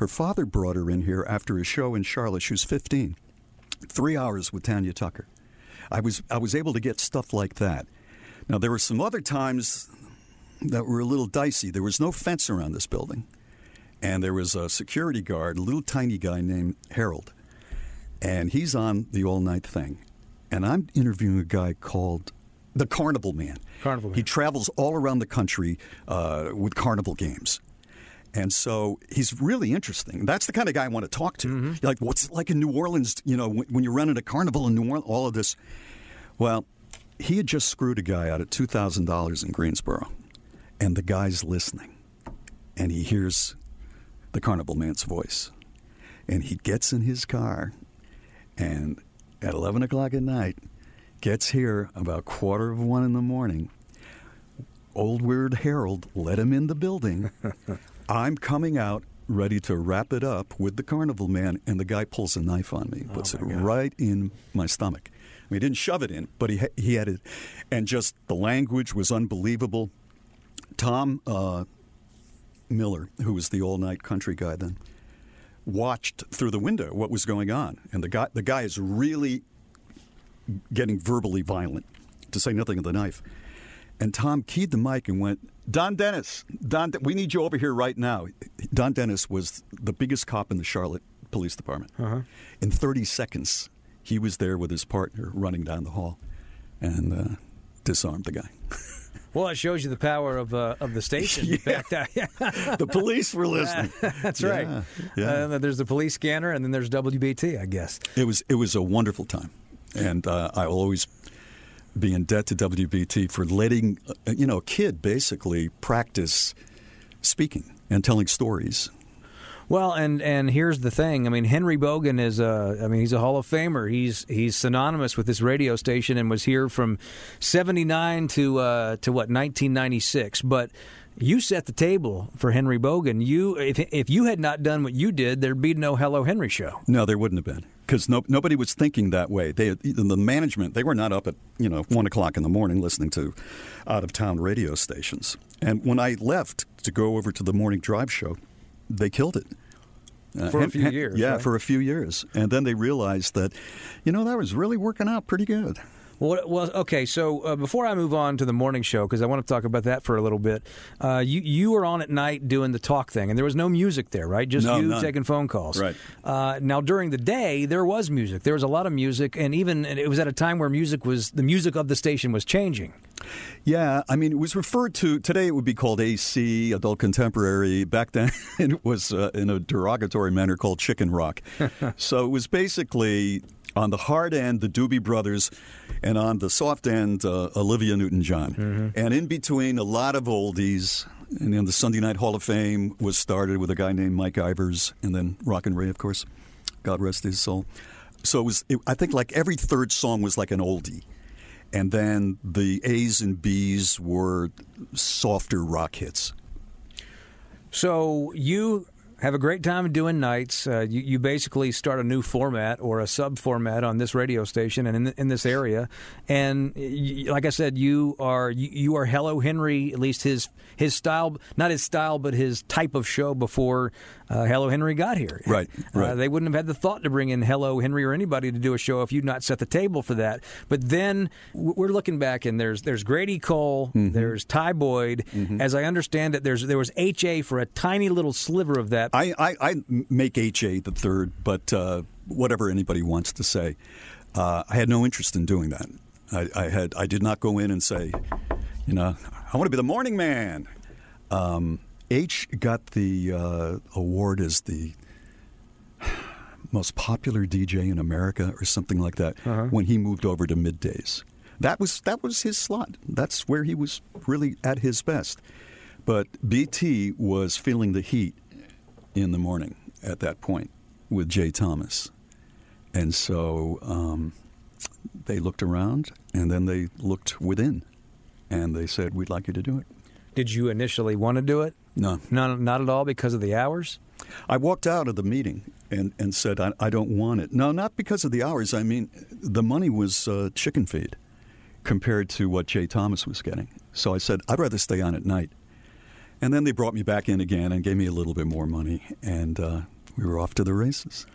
her father brought her in here after a show in Charlotte. She was 15. Three hours with Tanya Tucker. I was I was able to get stuff like that. Now there were some other times that were a little dicey. There was no fence around this building, and there was a security guard, a little tiny guy named Harold, and he's on the all night thing, and I'm interviewing a guy called the Carnival Man. Carnival Man. He travels all around the country uh, with carnival games. And so he's really interesting. That's the kind of guy I want to talk to. Mm-hmm. Like, what's it like in New Orleans? You know, when, when you're running a carnival in New Orleans, all of this. Well, he had just screwed a guy out of two thousand dollars in Greensboro, and the guy's listening, and he hears the carnival man's voice, and he gets in his car, and at eleven o'clock at night, gets here about quarter of one in the morning. Old Weird Harold let him in the building. [laughs] I'm coming out ready to wrap it up with the carnival man, and the guy pulls a knife on me, puts it right in my stomach. I mean, he didn't shove it in, but he he had it, and just the language was unbelievable. Tom uh, Miller, who was the all night country guy then, watched through the window what was going on, and the guy the guy is really getting verbally violent, to say nothing of the knife. And Tom keyed the mic and went, Don Dennis, Don, we need you over here right now. Don Dennis was the biggest cop in the Charlotte Police Department. Uh-huh. In 30 seconds, he was there with his partner running down the hall and uh, disarmed the guy. [laughs] Well, it shows you the power of uh, of the station. [laughs] In fact, I- [laughs] the police were listening. That's Yeah, right. yeah. Uh, there's the police scanner, and then there's WBT, I guess. It was it was a wonderful time, and uh, I will always be in debt to WBT for letting uh, you know a kid basically practice speaking and telling stories. Well, and and here's the thing. I mean, Henry Boggan is a. I mean, he's a Hall of Famer. He's he's synonymous with this radio station and was here from '79 to uh, to what 1996. But you set the table for Henry Boggan. You if if you had not done what you did, there'd be no Hello Henry show. No, there wouldn't have been because no, nobody was thinking that way. They the management they were not up at you know one o'clock in the morning listening to out of town radio stations. And when I left to go over to the morning drive show, they killed it. For a few years, Yeah, right? for a few years. And then they realized that, you know, that was really working out pretty good. Well, well, okay. So uh, before I move on to the morning show, because I want to talk about that for a little bit, uh, you you were on at night doing the talk thing, and there was no music there, right? Just No, you none. taking phone calls. Right. Uh, now during the day, there was music. There was a lot of music, and even and it was at a time where music was the music of the station was changing. Yeah, I mean, it was referred to today. It would be called AC, adult contemporary. Back then, [laughs] it was uh, in a derogatory manner called chicken rock. [laughs] so it was basically on the hard end, the Doobie Brothers, and on the soft end, uh, Olivia Newton-John, and in between, a lot of oldies. And then the Sunday Night Hall of Fame was started with a guy named Mike Ivers, and then Rock and Ray, of course. God rest his soul. So it was. It, I think like every third song was like an oldie and then the A's and B's were softer rock hits. So you have a great time doing nights. Uh, you, you basically start a new format or a sub format on this radio station and in, in this area. And y like I said, you are you, you are Hello Henry. At least his his style, not his style, but his type of show before uh, Hello Henry got here. Right, Uh, right. they wouldn't have had the thought to bring in Hello Henry or anybody to do a show if you'd not set the table for that. But then we're looking back, and there's there's Grady Cole, Mm-hmm. there's Ty Boyd. As I understand it, there's there was HA for a tiny little sliver of that. I, I, I make HA the third, but uh, whatever anybody wants to say. Uh, I had no interest in doing that. I, I had I did not go in and say, you know, I want to be the morning man. Um, H got the uh, award as the most popular DJ in America or something like that when he moved over to middays. That was that was his slot. That's where he was really at his best. But BT was feeling the heat in the morning at that point with Jay Thomas. And so um, they looked around and then they looked within and they said, We'd like you to do it. Did you initially want to do it? No. Not, not at all because of the hours? I walked out of the meeting and, and said, I, I don't want it. No, not because of the hours. I mean, the money was uh, chicken feed compared to what Jay Thomas was getting. So I said, I'd rather stay on at night. And then they brought me back in again and gave me a little bit more money. And uh, we were off to the races.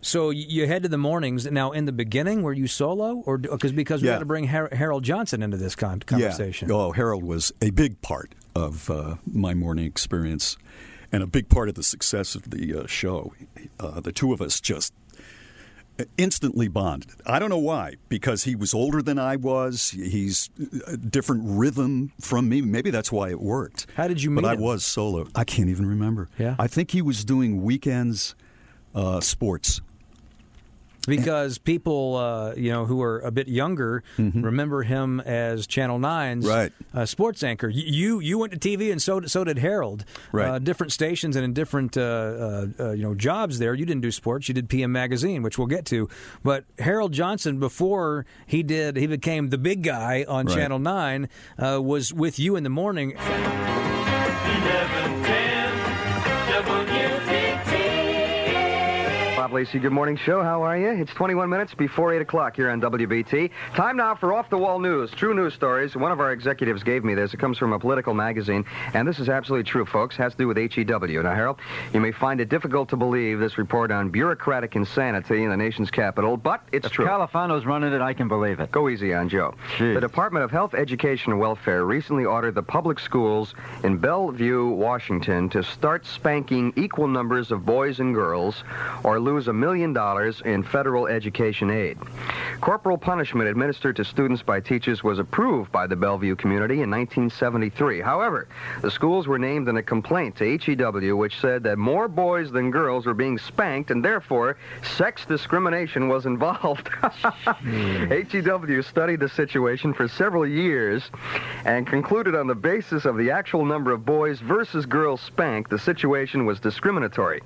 So you head to the mornings. Now, in the beginning, were you solo? or Because because we Yeah. got to bring Har- Harold Johnson into this con- conversation. Yeah. Oh, Harold was a big part of uh, my morning experience and a big part of the success of the uh, show. Uh, the two of us just instantly bonded. I don't know why, because he was older than I was. He's a different rhythm from me. Maybe that's why it worked. How did you meet But I was solo. I can't even remember. Yeah. I think he was doing weekends uh, sports. Because people, uh, you know, who are a bit younger remember him as Channel 9's Mm-hmm. Right. uh, sports anchor. You you went to TV, and so so did Harold. Right. Uh, different stations and in different uh, uh, uh, you know jobs. There, you didn't do sports. You did PM Magazine, which we'll get to. But Harold Johnson, before he did, he became the big guy on Right. Channel Nine. Uh, was with you in the morning. Lacey, good morning show. How are you? It's 21 minutes before 8 o'clock here on WBT. Time now for Off the Wall News. True news stories. One of our executives gave me this. It comes from a political magazine, and this is absolutely true, folks. It Has to do with HEW. Now, Harold, you may find it difficult to believe this report on bureaucratic insanity in the nation's capital, but it's If true. Califano's running it, I can believe it. Go easy on Joe. Jeez. The Department of Health, Education, and Welfare recently ordered the public schools in Bellevue, Washington to start spanking equal numbers of boys and girls or lose a million dollars in federal education aid. Corporal punishment administered to students by teachers was approved by the Bellevue community in 1973. However, the schools were named in a complaint to HEW which said that more boys than girls were being spanked and therefore sex discrimination was involved. [laughs] HEW studied the situation for several years and concluded on the basis of the actual number of boys versus girls spanked, the situation was discriminatory.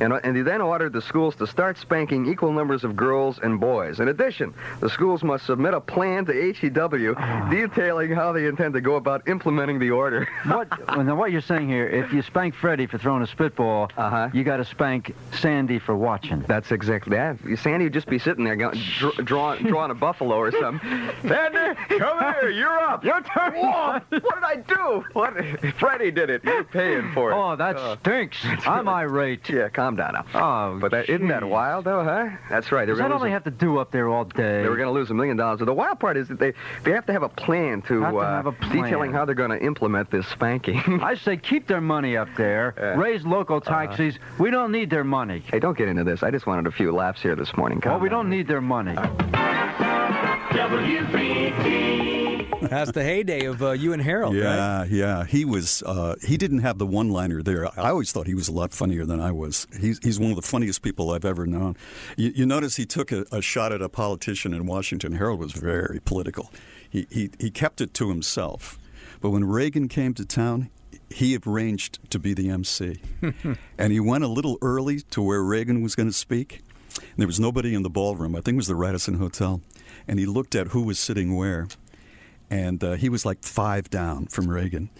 And, uh, and he then ordered the schools to start spanking equal numbers of girls and boys. In addition, the schools must submit a plan to HEW detailing how they intend to go about implementing the order. [laughs] what? Now, what you're saying here? If you spank Freddie for throwing a spitball, Uh-huh. you got to spank Sandy for watching. That's exactly that. Sandy would just be sitting there going, dr- drawing, drawing a buffalo or something. [laughs] Sandy, come here. You're up. Your turn. Whoa, what did I do? What? Freddie did it. You're paying for it. Oh, that Uh, stinks. I'm irate. Yeah, calm down now. Oh, But that, isn't that wild, though, huh? That's right. They're Is that gonna all they a- have to do up there all day? They were going to lose a million dollars. The wild part is that they they have to have a plan to, Have to uh, have a plan. detailing how they're going to implement this spanking. [laughs] I say keep their money up there. Yeah. Raise local Uh-huh. taxes. we don't need their money. hey, don't get into this. I just wanted a few laughs here this morning. Well, we down. don't need their money. [laughs] That's the heyday of uh, you and Harold, right? Yeah, yeah. He was. Uh, he didn't have the one-liner there. I always thought he was a lot funnier than I was. He's he's one of the funniest people I've ever known. You, you notice he took a, a shot at a politician in Washington. Harold was very political. He he he kept it to himself. But when Reagan came to town, he arranged to be the MC, [laughs] and he went a little early to where Reagan was going to speak. There was nobody in the ballroom. I think it was the Radisson Hotel, and he looked at who was sitting where and uh, he was like five down from Reagan,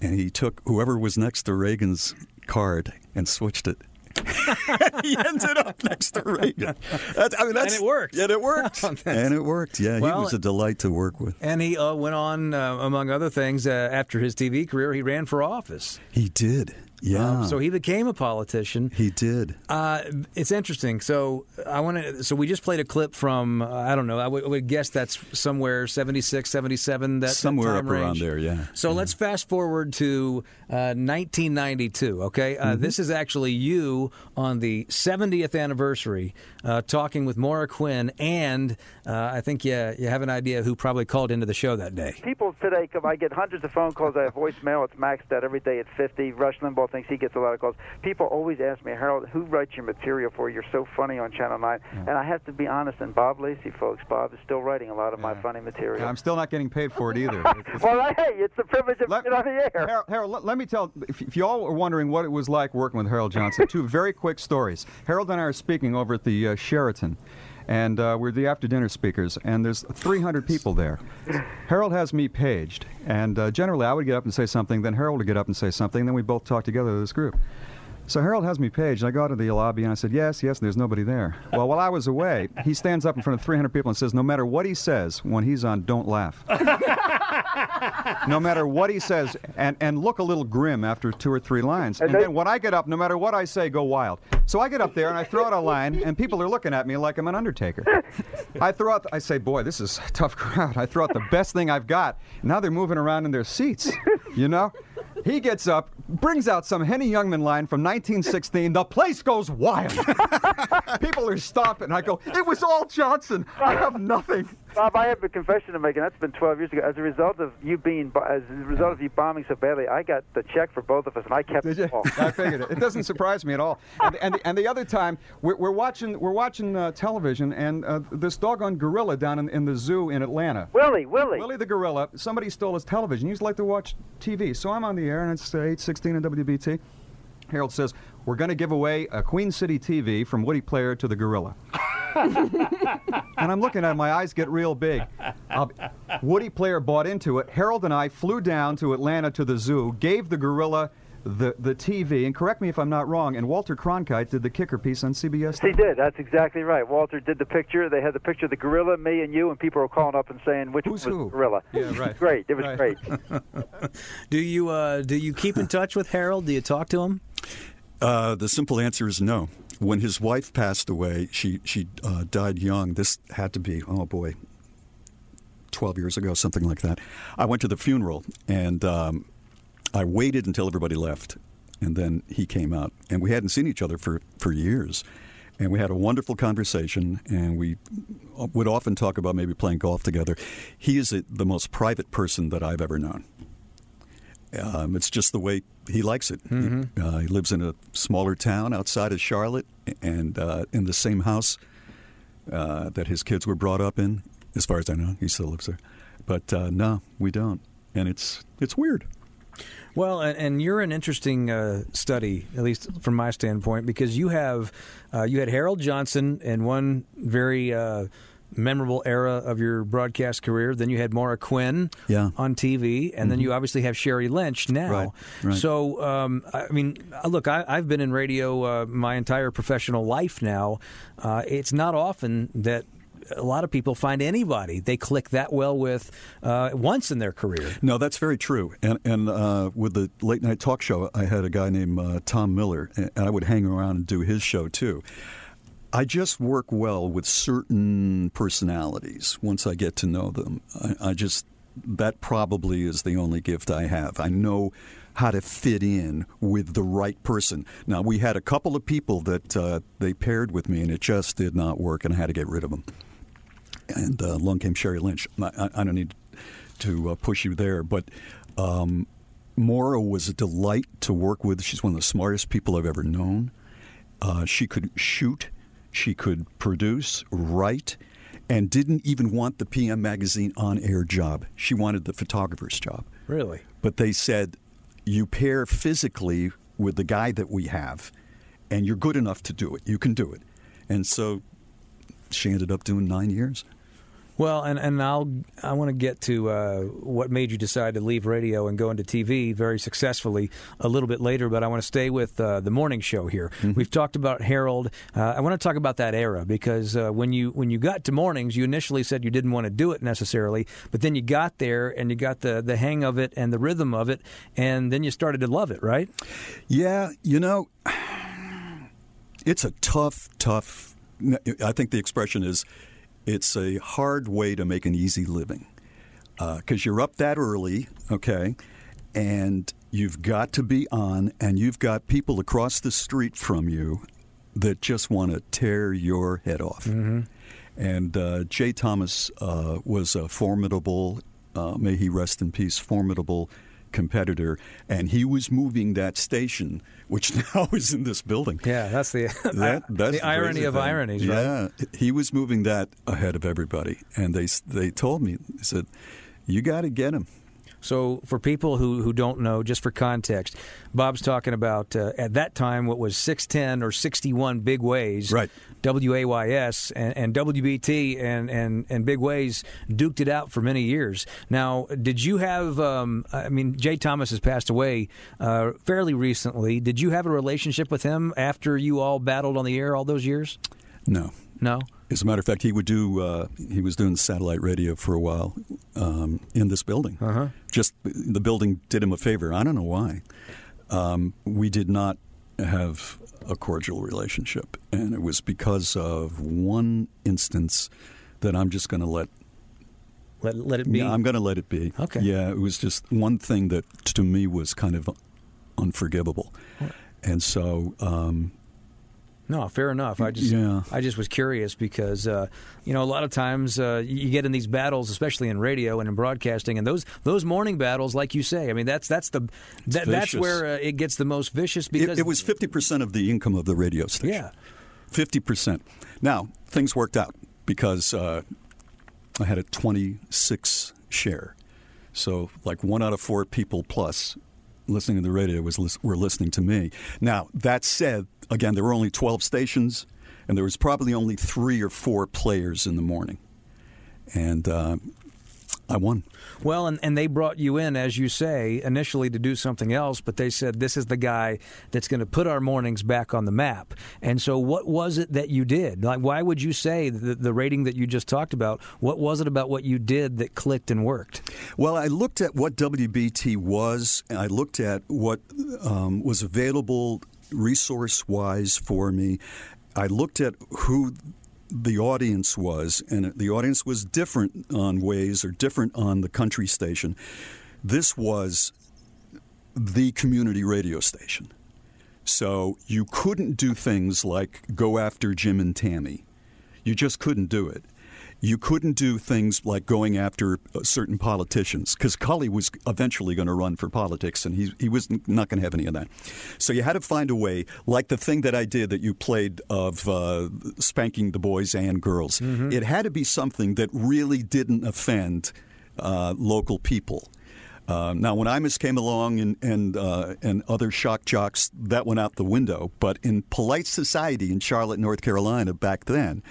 and he took whoever was next to Reagan's card and switched it. [laughs] he ended up next to Reagan. That's, I mean, that's, And it worked. And it worked. [laughs] and it worked. Yeah, Well, he was a delight to work with. And he uh, went on, uh, among other things, uh, after his TV career, he ran for office. He did. Yeah. Um, so he became a politician. he did. Uh, it's interesting. So I want to. So we just played a clip from. Uh, I don't know. I would- would guess that's somewhere 76, 77. That that Somewhere time up around there, yeah. So let's fast forward to uh, 1992. Okay, uh, Mm-hmm. this is actually you on the 70th anniversary, uh, talking with Maura Quinn, and uh, I think you you have an idea who probably called into the show that day. People today, come, I get hundreds of phone calls. I have voicemail. It's maxed out every day at 50. Rush Limbaugh thinks he gets a lot of calls. People always ask me, Harold, who writes your material for you? You're so funny on Channel 9. And I have to be honest, and Bob Lacey, folks, Bob is still writing a lot of my funny material. I'm still not getting paid for it either. [laughs] well, hey, it's the privilege of being on the air. Harold, Harold let, let me tell, if, if you all were wondering what it was like working with Harold Johnson, two very quick stories. Harold and I are speaking over at the uh, Sheraton, and uh, we're the after dinner speakers, and there's 300 people there. Harold has me paged, and uh, generally I would get up and say something, then Harold would get up and say something, then we both talk together as this group. So Harold has me paged, and I go out to the lobby and I said, Yes, yes, and there's nobody there. Well, while I was away, he stands up in front of 300 people and says, No matter what he says when he's on, don't laugh. [laughs] no matter what he says, and, and look a little grim after two or three lines. And then when I get up, no matter what I say, go wild. So I get up there and I throw out a line, and people are looking at me like I'm an undertaker. I throw out, I say, boy, this is a tough [laughs] crowd. I throw out the best thing I've got. Now they're moving around in their seats, you know? He gets up, brings out some Henny Youngman line from 1916. the place goes wild. [laughs] People are stomping. I go, it was all Johnson. I have nothing. Bob, I have a confession to make, and that's been 12 years ago. As a result of you being, as a result of you bombing so badly, I got the check for both of us, and I kept it all. I figured it. It doesn't surprise me at all. And, and, the, and the other time, we're, we're watching we're watching uh, television, and uh, this doggone gorilla down in, in the zoo in Atlanta. Willie, Willie. Willie the gorilla. Somebody stole his television. He used to like to watch TV. So I'm on the air, and it's uh, 8:16 on WBT. Harold says we're going to give away a Queen City TV from Woody Player to the gorilla. And I'm looking at it, my eyes get real big. Uh, Woody Player bought into it. Harold and I flew down to Atlanta to the zoo, gave the gorilla the, the TV, and correct me if I'm not wrong, and Walter Cronkite did the kicker piece on CBS. He did. That's exactly right. Walter did the picture. They had the picture of the gorilla, me, and you, and people were calling up and saying which was who? the gorilla. Yeah, right. great. It was Right. great. [laughs] Do you uh, do you keep in touch with Harold? Do you talk to him? Uh, the simple answer is no. When his wife passed away, she she uh, died young. This had to be oh boy, twelve years ago, something like that. I went to the funeral and um, I waited until everybody left, and then he came out, and we hadn't seen each other for for years. And we had a wonderful conversation, and we would often talk about maybe playing golf together. He is a, the most private person that I've ever known. Um, it's just the way he likes it. Mhm. He, uh, he lives in a smaller town outside of Charlotte, and uh, in the same house uh, that his kids were brought up in. As far as I know, he still lives there. But uh, no, we don't, and it's it's weird. Well, and, and you're an interesting uh, study, at least from my standpoint, because you have uh, you had Harold Johnson and one very uh, memorable era of your broadcast career. Then you had Maura Quinn Yeah. on TV, and then Mhm. you obviously have Sheri Lynch now. Right, right. So, um, I mean, uh, look, I, I've been in radio uh, my entire professional life now. Uh, it's not often that. A lot of people find anybody they click that well with uh, once in their career. No, that's very true. And and uh, with the late night talk show, I had a guy named uh, Tom Miller, and I would hang around and do his show too. I just work well with certain personalities once I get to know them. I, I just that probably is the only gift I have. I know how to fit in with the right person. Now we had a couple of people that uh, they paired with me, and it just did not work, and I had to get rid of them. And uh, along came Sheri Lynch. I, I- don't need to uh, push you there, but um, Maura was a delight to work with. She's one of the smartest people I've ever known. Uh, she could shoot, she could produce, write, and didn't even want the PM Magazine on air job. She wanted the photographer's job. Really? But they said, you pair physically with the guy that we have, and you're good enough to do it. You can do it. And so she ended up doing nine years. Well, and, and I'll I want to get to uh, what made you decide to leave radio and go into TV very successfully a little bit later, but I want to stay with uh, the morning show here. We've talked about Harold. Uh, I want to talk about that era because uh, when you when you got to mornings, you initially said you didn't want to do it necessarily, but then you got there and you got the the hang of it and the rhythm of it, and then you started to love it, right? Yeah, you know, [sighs] it's a tough, tough. I think the expression is it's a hard way to make an easy living because you're up that early, okay, and you've got to be on, and you've got people across the street from you that just want to tear your head off. And uh, Jay Thomas uh, was a formidable, uh, may he rest in peace, formidable competitor, and he was moving that station, which [laughs] now is in this building. Yeah, that's the That, [laughs] that's the irony of thing. ironies, right? Yeah, he was moving that ahead of everybody, and they they told me they said, "You got to get him." So, for people who, who don't know, just for context, Bob's talking about uh, at that time what was 610 or 61 big ways. Right. WAYS and, and WBT and, and, and Big Ways duked it out for many years. Now, did you have, um, I mean, Jay Thomas has passed away uh, fairly recently. Did you have a relationship with him after you all battled on the air all those years? No, no. As a matter of fact, he would do. Uh, he was doing satellite radio for a while um, in this building. Uh-huh. Just the building did him a favor. I don't know why. Um, we did not have a cordial relationship, and it was because of one instance that I'm just going to let. Let let it be. Yeah, I'm going to let it be. Okay. Yeah, it was just one thing that to me was kind of unforgivable. And so, um, No, fair enough. I just Yeah. I just was curious because uh, you know a lot of times uh, you get in these battles, especially in radio and in broadcasting, and those those morning battles, like you say, I mean that's that's the that, that's where uh, it gets the most vicious because it was 50% of the income of the radio station. Yeah. 50%. Now, things worked out because uh, I had a 26 share. So, like one out of four people plus listening to the radio was were listening to me. Now, that said, again, there were only 12 stations, and there was probably only three or four players in the morning. And uh, I won. Well, and, and they brought you in, as you say, initially to do something else, but they said this is the guy that's going to put our mornings back on the map. And so, what was it that you did? Like, why would you say the, the rating that you just talked about? What was it about what you did that clicked and worked? Well, I looked at what WBT was, and I looked at what um, was available resource wise for me. I looked at who the audience was, and the audience was different on ways or different on the country station. This was the community radio station. So you couldn't do things like go after Jim and Tammy. You just couldn't do it. You couldn't do things like going after uh, certain politicians because Cullie was eventually going to run for politics and he, he was not going to have any of that. So you had to find a way, like the thing that I did that you played of uh, spanking the boys and girls. It had to be something that really didn't offend uh, local people. Uh, now, when Imus came along and and uh, and other shock jocks, that went out the window. But in polite society in Charlotte, North Carolina, back then,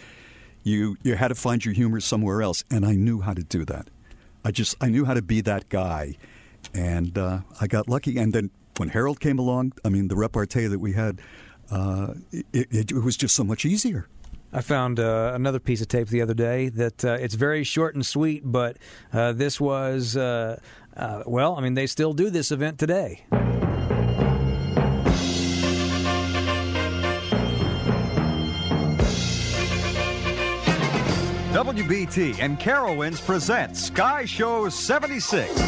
you you had to find your humor somewhere else, and I knew how to do that. I just I knew how to be that guy, and uh, I got lucky. And then when Harold came along, I mean, the repartee that we had, uh, it, it, it was just so much easier. I found uh, another piece of tape the other day that uh, it's very short and sweet, but uh, this was, uh, well, I mean, they still do this event today. WBT and Carowinds present Sky Show 76. [laughs]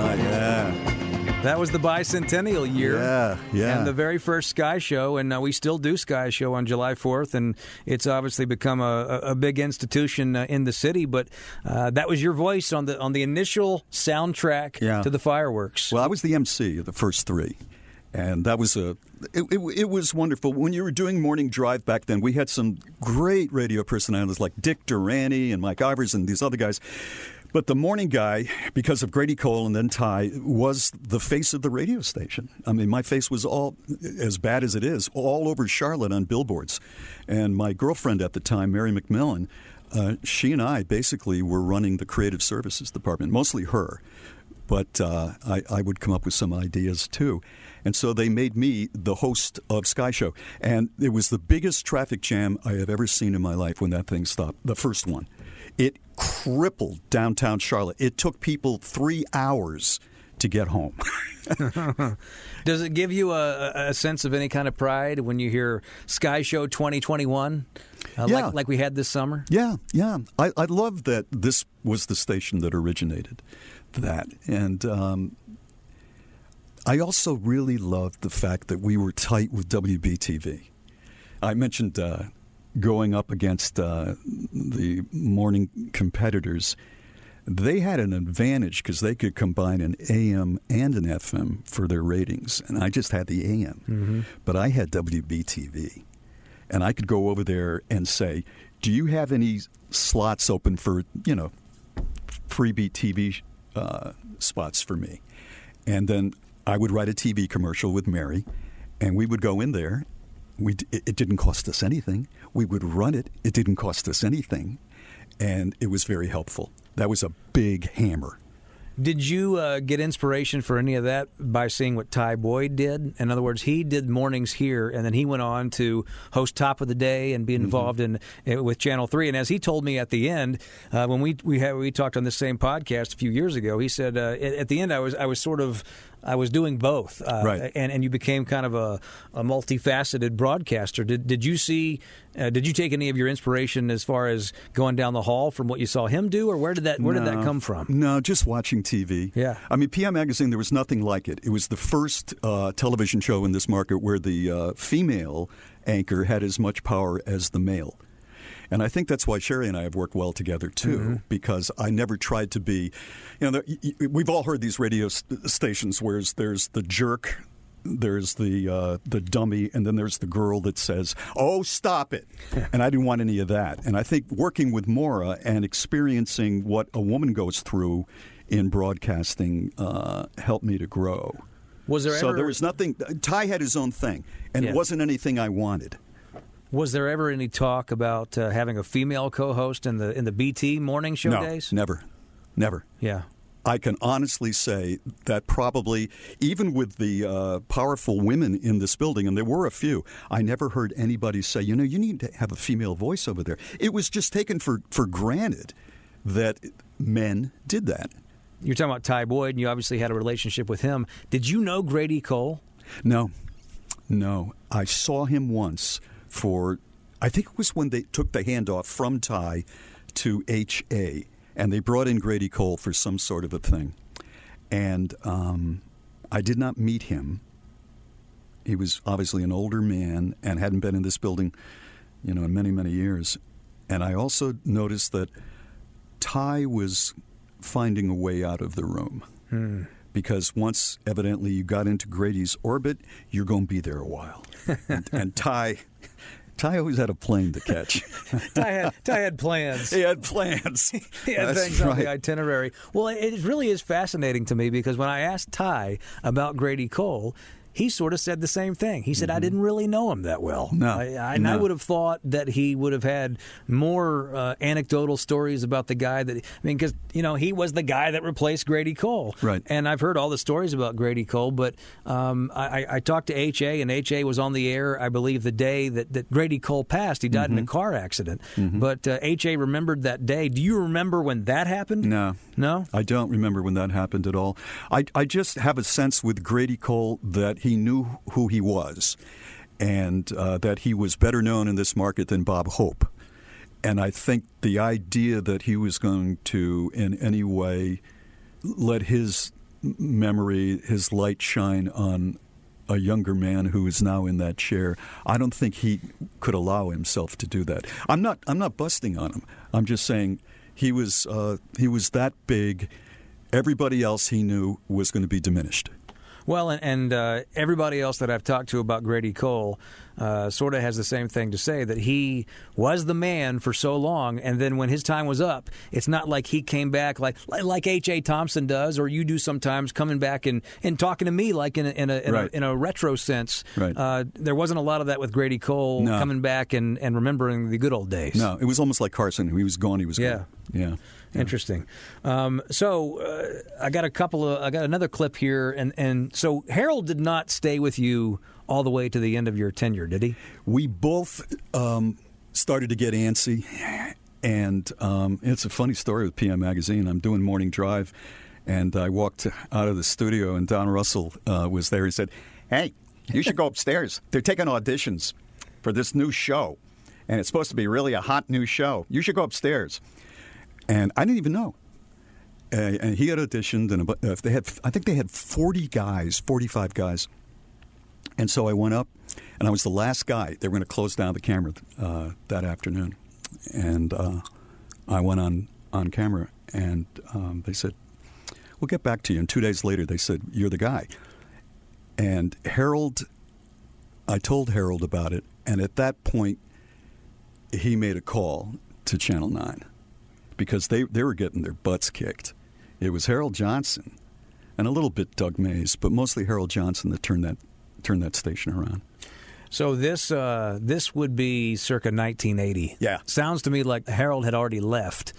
Oh, yeah. That was the bicentennial year. Yeah, yeah. And the very first Sky Show, and uh, we still do Sky Show on July 4th, and it's obviously become a, a big institution uh, in the city. But uh, that was your voice on the on the initial soundtrack Yeah. to the fireworks. Well, I was the MC of the first three, and that was a it, it, it was wonderful. When you were doing morning drive back then, we had some great radio personalities like Dick Durante and Mike Ivers and these other guys. But the morning guy, because of Grady Cole and then Ty, was the face of the radio station. I mean, my face was all, as bad as it is, all over Charlotte on billboards. And my girlfriend at the time, Mary McMillan, uh, she and I basically were running the creative services department, mostly her but uh, I, I would come up with some ideas too. And so they made me the host of Sky Show. And it was the biggest traffic jam I have ever seen in my life when that thing stopped, the first one. It crippled downtown Charlotte. It took people three hours to get home. [laughs] [laughs] Does it give you a, a sense of any kind of pride when you hear Sky Show 2021, uh, Yeah. like, like we had this summer? Yeah, yeah. I, I love that this was the station that originated that. And um, I also really loved the fact that we were tight with WBTV. I mentioned uh, going up against uh, the morning competitors. They had an advantage because they could combine an AM and an FM for their ratings, and I just had the AM. Mm-hmm. But I had WBTV, and I could go over there and say, "Do you have any slots open for you know freebie TV uh, spots for me?" And then I would write a TV commercial with Mary, and we would go in there. We it it didn't cost us anything. We would run it. It didn't cost us anything, and it was very helpful. That was a big hammer. Did you uh, get inspiration for any of that by seeing what Ty Boyd did? In other words, he did mornings here, and then he went on to host Top of the Day and be involved in uh, with Channel Three. And as he told me at the end, uh, when we we had, we talked on this same podcast a few years ago, he said uh, at, at the end I was I was sort of I was doing both, uh, Right. And and you became kind of a, a multifaceted broadcaster. Did did you see? Uh, did you take any of your inspiration as far as going down the hall from what you saw him do, or where did that where did that come from? No, just watching TV. Yeah. I mean, PM Magazine, there was nothing like it. It was the first uh, television show in this market where the uh, female anchor had as much power as the male. And I think that's why Sheri and I have worked well together too, Mm-hmm. because I never tried to be, you know, there, y- y- we've all heard these radio stations where there's the jerk, there's the uh, the dummy, and then there's the girl that says, "Oh, stop it," [laughs] and I didn't want any of that. And I think working with Maura and experiencing what a woman goes through in broadcasting uh, helped me to grow. Was there so ever- there was nothing. Ty had his own thing, and Yeah. it wasn't anything I wanted. Was there ever any talk about uh, having a female co-host in the in the BT morning show no, days? never, never. Yeah. I can honestly say that probably, even with the uh, powerful women in this building, and there were a few, I never heard anybody say, you know, you need to have a female voice over there. It was just taken for, for granted that men did that. You're talking about Ty Boyd, and you obviously had a relationship with him. Did you know Grady Cole? No, no. I saw him once for, I think it was when they took the handoff from Ty to HA, and they brought in Grady Cole for some sort of a thing. And um, I did not meet him. He was obviously an older man and hadn't been in this building, you know, in many, many years. And I also noticed that Ty was finding a way out of the room Hmm. because once evidently you got into Grady's orbit, you're going to be there a while. [laughs] and, and Ty, Ty always had a plane to catch. [laughs] Ty had, Ty had plans. he had plans. [laughs] He had That's things on the itinerary. Well, it really is fascinating to me because when I asked Ty about Grady Cole, he sort of said the same thing. He said, "I didn't really know him that well. Mm-hmm. No, I, I, and I would have thought that he would have had more uh, anecdotal stories about the guy that I mean, because you know he was the guy that replaced Grady Cole, Right. And I've heard all the stories about Grady Cole, but um, I, I- talked to HA, and HA was on the air, I believe, the day that, that Grady Cole passed. He died in a car accident, but uh, HA remembered that day. Do you remember when that happened? No. No? I don't remember when that happened at all. I, I just have a sense with Grady Cole that he knew who he was and uh, that he was better known in this market than Bob Hope. And I think the idea that he was going to, in any way, let his memory, his light shine on a younger man who is now in that chair. I don't think he could allow himself to do that. I'm not. I'm not busting on him. I'm just saying he was. Uh, he was that big. Everybody else he knew was going to be diminished. Well, and, and uh, everybody else that I've talked to about Grady Cole uh, sort of has the same thing to say that he was the man for so long, and then when his time was up, it's not like he came back like like, like H. A. Thompson does, or you do sometimes, coming back and, and talking to me like in a, in a, in, Right. a, in a retro sense. Right. Uh, there wasn't a lot of that with Grady Cole No. coming back and, and remembering the good old days. No, it was almost like Carson. He was gone. He was Yeah. gone. Yeah. Interesting. Um, so uh, I got a couple of I got another clip here, and and so Harold did not stay with you all the way to the end of your tenure, did he? We both um, started to get antsy, and um, it's a funny story with PM Magazine. I'm doing morning drive, and I walked out of the studio, and Don Russell uh, was there. He said, "Hey, you should go [laughs] upstairs. They're taking auditions for this new show, and it's supposed to be really a hot new show. You should go upstairs." And I didn't even know. Uh, and he had auditioned, and uh, they had, I think they had 40 guys, 45 guys. And so I went up, and I was the last guy. They were going to close down the camera uh, that afternoon, and uh, I went on on camera, and um, they said, "We'll get back to you." And two days later, they said, "You're the guy." And Harold, I told Harold about it, and at that point, he made a call to Channel Nine because they they were getting their butts kicked. It was Harold Johnson and a little bit Doug Mays, but mostly Harold Johnson that turned that turned that station around. So this uh, this would be circa 1980. Yeah. sounds to me like Harold had already left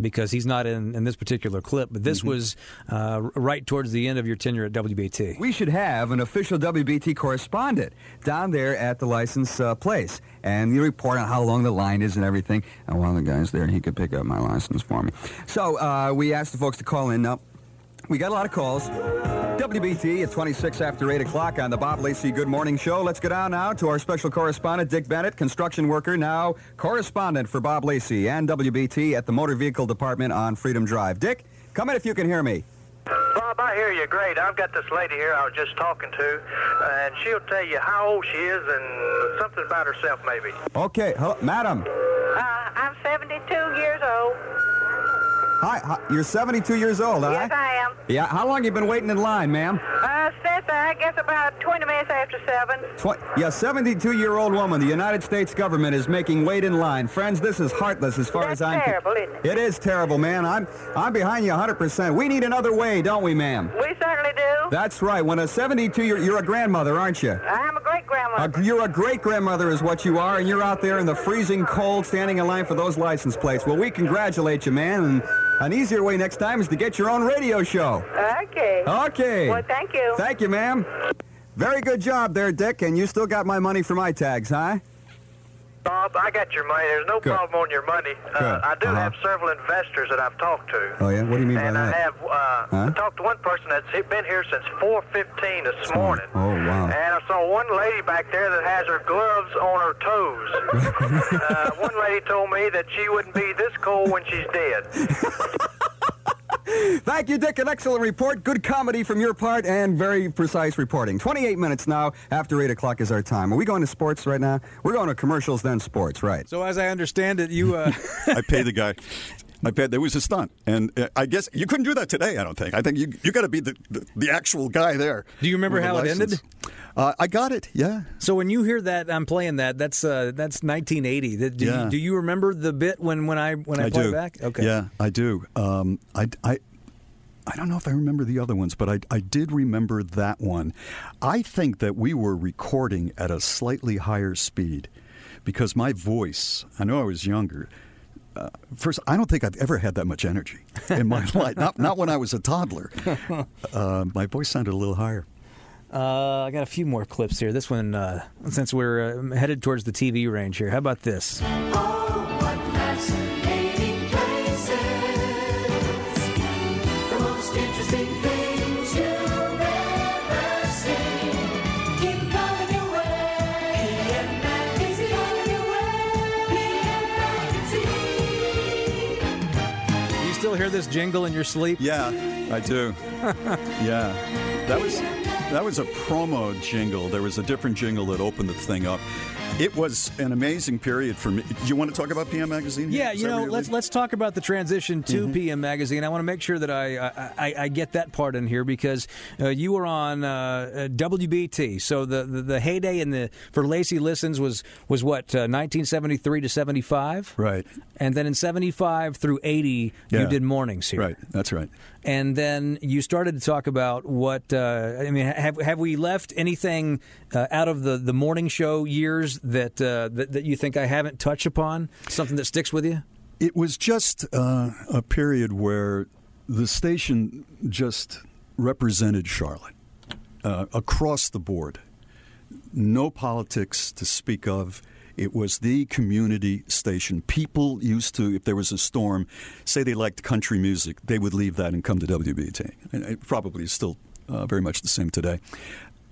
because he's not in, in this particular clip. But this was uh, right towards the end of your tenure at WBT. We should have an official WBT correspondent down there at the license uh, place. And you report on how long the line is and everything. And one of the guys there, he could pick up my license for me. So uh, we asked the folks to call in. Now, we got a lot of calls. WBT at 26 after 8 o'clock on the Bob Lacey Good Morning Show. Let's go down now to our special correspondent, Dick Bennett, construction worker, now correspondent for Bob Lacey and WBT at the Motor Vehicle Department on Freedom Drive. Dick, come in if you can hear me. Bob, I hear you great. I've got this lady here I was just talking to, and she'll tell you how old she is and something about herself, maybe. Okay, hello, madam. Uh, I'm 72 years old. Hi, hi, you're 72 years old, huh? Yes, I am. Yeah, how long you been waiting in line, ma'am? Uh, since I guess about 20 minutes after 7. Tw- yeah, 72-year-old woman. The United States government is making wait in line. Friends, this is heartless as far That's as I'm. terrible, isn't it? It is terrible, man. I'm I'm behind you 100%. We need another way, don't we, ma'am? We certainly do. That's right. When a 72 year you're a grandmother, aren't you? I'm a great grandmother. You're a great grandmother, is what you are, and you're out there in the freezing cold, standing in line for those license plates. Well, we congratulate you, man. And an easier way next time is to get your own radio show. Okay. Okay. Well, thank you. Thank you, ma'am. Very good job there, Dick. And you still got my money for my tags, huh? Bob, I got your money. There's no Good. problem on your money. Uh, I do Uh-huh. have several investors that I've talked to. Oh yeah. What do you mean by and I that? have uh, Huh? talked to one person that's been here since 4:15 this morning. Oh wow. And I saw one lady back there that has her gloves on her toes. [laughs] uh, one lady told me that she wouldn't be this cold when she's dead. [laughs] Thank you, Dick. An excellent report. Good comedy from your part and very precise reporting. 28 minutes now after 8 o'clock is our time. Are we going to sports right now? We're going to commercials, then sports, right? So as I understand it, you uh, [laughs] I paid the guy. I paid. There was a stunt, and uh, I guess you couldn't do that today. I don't think. I think you you got to be the, the the actual guy there. Do you remember how it ended? Uh, I got it. Yeah. So when you hear that I'm playing that, that's uh, that's 1980. Do, Yeah. you, do you remember the bit when when I when I, play do. back? Okay. Yeah, I do. Um, I, I, I don't know if I remember the other ones, but I, I did remember that one. I think that we were recording at a slightly higher speed because my voice, I know I was younger. Uh, first, I don't think I've ever had that much energy in my [laughs] life. Not, not when I was a toddler. [laughs] Uh, my voice sounded a little higher. Uh, I got a few more clips here. This one, uh, since we're uh, headed towards the TV range here. How about this? Hear this jingle in your sleep? Yeah, I do. [laughs] yeah, that was that was a promo jingle. There was a different jingle that opened the thing up. It was an amazing period for me. Do you want to talk about PM Magazine? here? Yeah, Is you know, let's leading? let's talk about the transition to PM Magazine. I want to make sure that I I, I, get that part in here because uh, you were on uh, uh, WBT. So the, the the heyday in the for Lacey listens was was what uh, 1973 to 75, right? And then in 75 through 80, you did mornings here, Right, that's right. And then you started to talk about what uh, I mean. Have have we left anything uh, out of the, the morning show years that, uh, that that you think I haven't touched upon? Something that sticks with you? It was just uh, a period where the station just represented Charlotte uh, across the board. No politics to speak of. It was the community station. People used to, if there was a storm, say they liked country music, they would leave that and come to WBT. And it probably is still uh, very much the same today.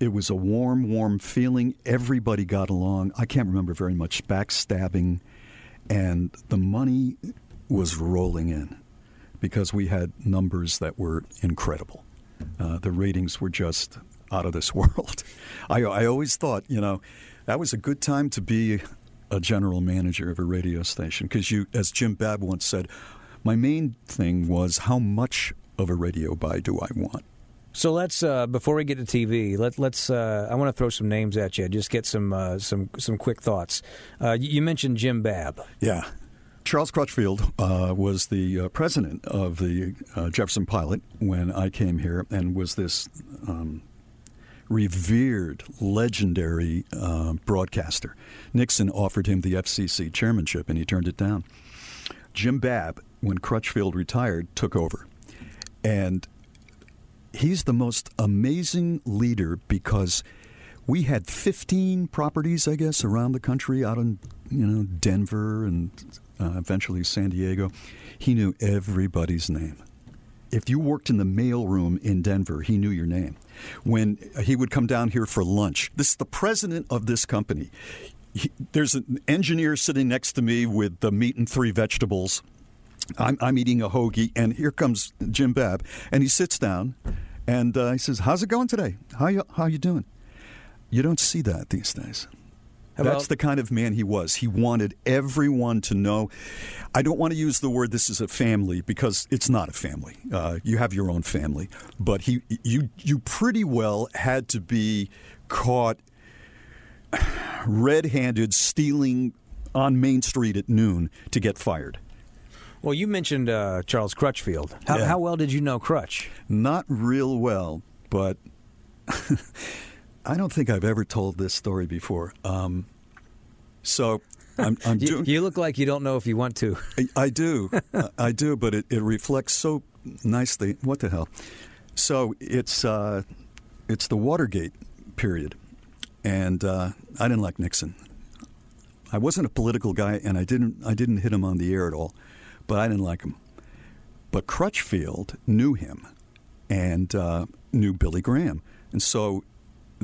It was a warm, warm feeling. Everybody got along. I can't remember very much backstabbing, and the money was rolling in because we had numbers that were incredible. Uh, the ratings were just out of this [laughs] world. I, I always thought, you know, that was a good time to be a general manager of a radio station because you, as Jim Babb once said, my main thing was how much of a radio buy do I want? So let's uh, before we get to TV, let, let's. Uh, I want to throw some names at you. Just get some uh, some some quick thoughts. Uh, you mentioned Jim Babb. Yeah. Charles Crutchfield uh, was the uh, president of the uh, Jefferson Pilot when I came here and was this um, revered, legendary uh, broadcaster. Nixon offered him the FCC chairmanship and he turned it down. Jim Babb, when Crutchfield retired, took over. And he's the most amazing leader because we had 15 properties, I guess, around the country, out in you know Denver and uh, eventually San Diego. He knew everybody's name. If you worked in the mailroom in Denver, he knew your name. When he would come down here for lunch, this is the president of this company. He, there's an engineer sitting next to me with the meat and three vegetables. I'm, I'm eating a hoagie, and here comes Jim Babb, and he sits down, and uh, he says, "How's it going today? How you how you doing?" You don't see that these days. How That's the kind of man he was. He wanted everyone to know. I don't want to use the word "this is a family" because it's not a family. Uh, you have your own family, but he, you, you pretty well had to be caught red-handed stealing on Main Street at noon to get fired. Well, you mentioned uh, Charles Crutchfield. How, Yeah. how well did you know Crutch? Not real well, but [laughs] I don't think I've ever told this story before. Um, so I'm, I'm [laughs] You, doing. you look like you don't know if you want to. I- I do, [laughs] I- do, but it, it reflects so nicely. What the hell? So it's uh, it's the Watergate period, and uh, I didn't like Nixon. I wasn't a political guy, and I didn't I didn't hit him on the air at all, but I didn't like him. But Crutchfield knew him, and uh, knew Billy Graham, and so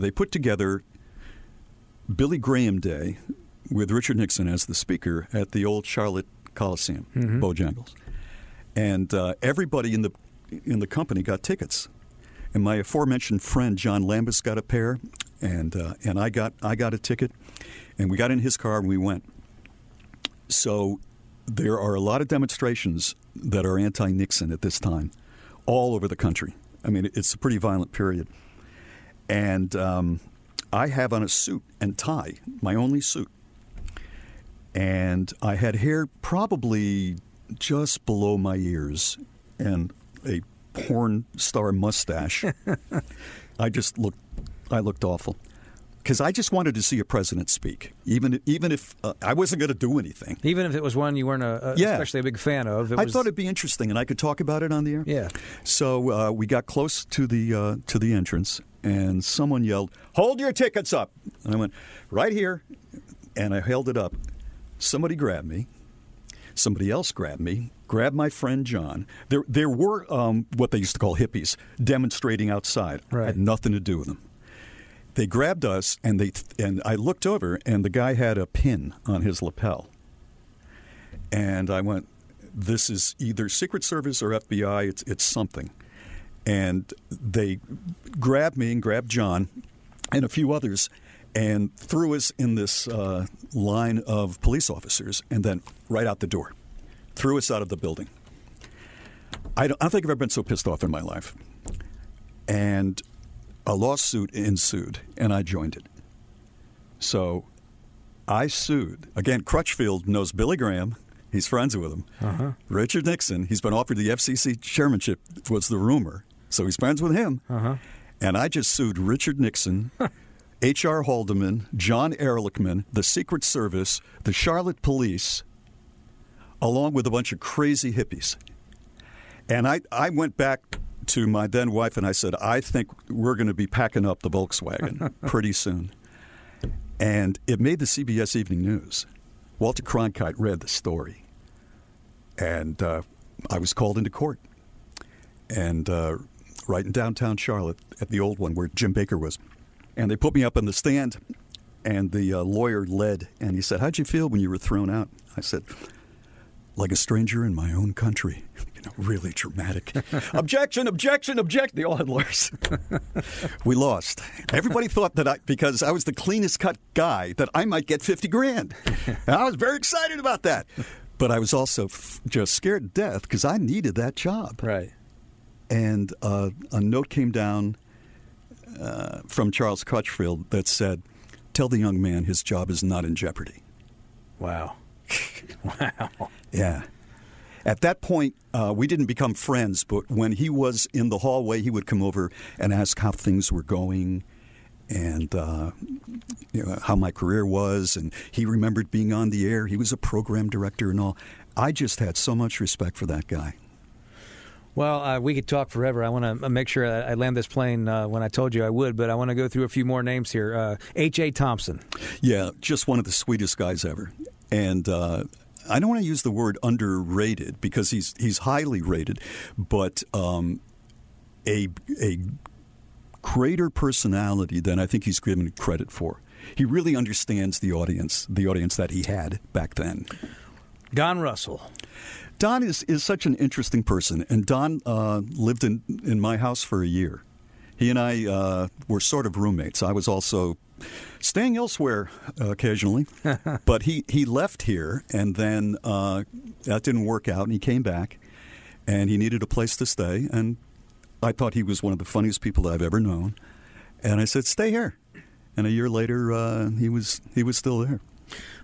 they put together Billy Graham Day with Richard Nixon as the speaker at the old Charlotte Coliseum, Mhm. Bojangles, and uh, everybody in the in the company got tickets. And my aforementioned friend John Lambus got a pair, and uh, and I got I got a ticket, and we got in his car and we went. So there are a lot of demonstrations that are anti-Nixon at this time, all over the country. I mean, it's a pretty violent period, and um, I have on a suit and tie, my only suit, and I had hair probably just below my ears and a porn star mustache. [laughs] I just looked, I looked awful because I just wanted to see a president speak, even even if uh, I wasn't going to do anything. Even if it was one you weren't a, a- Yeah. especially a big fan of. It I was, thought it'd be interesting, and I could talk about it on the air. Yeah. So uh, we got close to the uh, to the entrance, and someone yelled, "Hold your tickets up!" And I went right here, and I held it up. Somebody grabbed me. Somebody else grabbed me. Grabbed my friend John. There, there were um, what they used to call hippies demonstrating outside. Right. Had nothing to do with them. They grabbed us, and they and I looked over, and the guy had a pin on his lapel. And I went, "This is either Secret Service or FBI. It's it's something." And they grabbed me and grabbed John and a few others, and threw us in this uh, line of police officers, and then right out the door, threw us out of the building. I don't, I don't think I've ever been so pissed off in my life. And a lawsuit ensued, and I joined it. So I sued. Again, Crutchfield knows Billy Graham. He's friends with him. Uh-huh. Richard Nixon, he's been offered the FCC chairmanship, was the rumor. So he's friends with him. Uh-huh. And I just sued Richard Nixon, [laughs] H.R. Haldeman, John Ehrlichman, the Secret Service, the Charlotte Police, along with a bunch of crazy hippies. And I, I went back to my then wife and I said, I think we're going to be packing up the Volkswagen [laughs] pretty soon. And it made the CBS Evening News. Walter Cronkite read the story. And uh, I was called into court. And uh, right in downtown Charlotte at the old one where Jim Bakker was. And they put me up on the stand. And the uh, lawyer led. And he said, How'd you feel when you were thrown out? I said, like a stranger in my own country. [laughs] You know, really dramatic. [laughs] objection, objection, objection. They all had lawyers. [laughs] we lost. Everybody thought that I, because I was the cleanest cut guy, that I might get 50 grand. And [laughs] I was very excited about that. But I was also f- just scared to death because I needed that job. Right. And uh, a note came down uh, from Charles Crutchfield that said, Tell the young man his job is not in jeopardy. Wow. wow. Yeah. At that point, uh, we didn't become friends, but when he was in the hallway, he would come over and ask how things were going and uh, you know, how my career was. And he remembered being on the air. He was a program director and all. I just had so much respect for that guy. Well, uh, we could talk forever. I want to make sure I I land this plane uh, when I told you I would, but I want to go through a few more names here. Uh, H.A. Thompson. Yeah, just one of the sweetest guys ever. And uh, I don't want to use the word underrated because he's he's highly rated, but um, a a greater personality than I think he's given credit for. He really understands the audience, the audience that he had back then. Don Russell. Don is, is such an interesting person, and Don uh, lived in, in my house for a year. He and I uh, were sort of roommates. I was also staying elsewhere uh, occasionally, [laughs] but he, he left here, and then uh, that didn't work out, and he came back, and he needed a place to stay, and I thought he was one of the funniest people I've ever known, and I said, "Stay here." And a year later, uh, he was he was still there.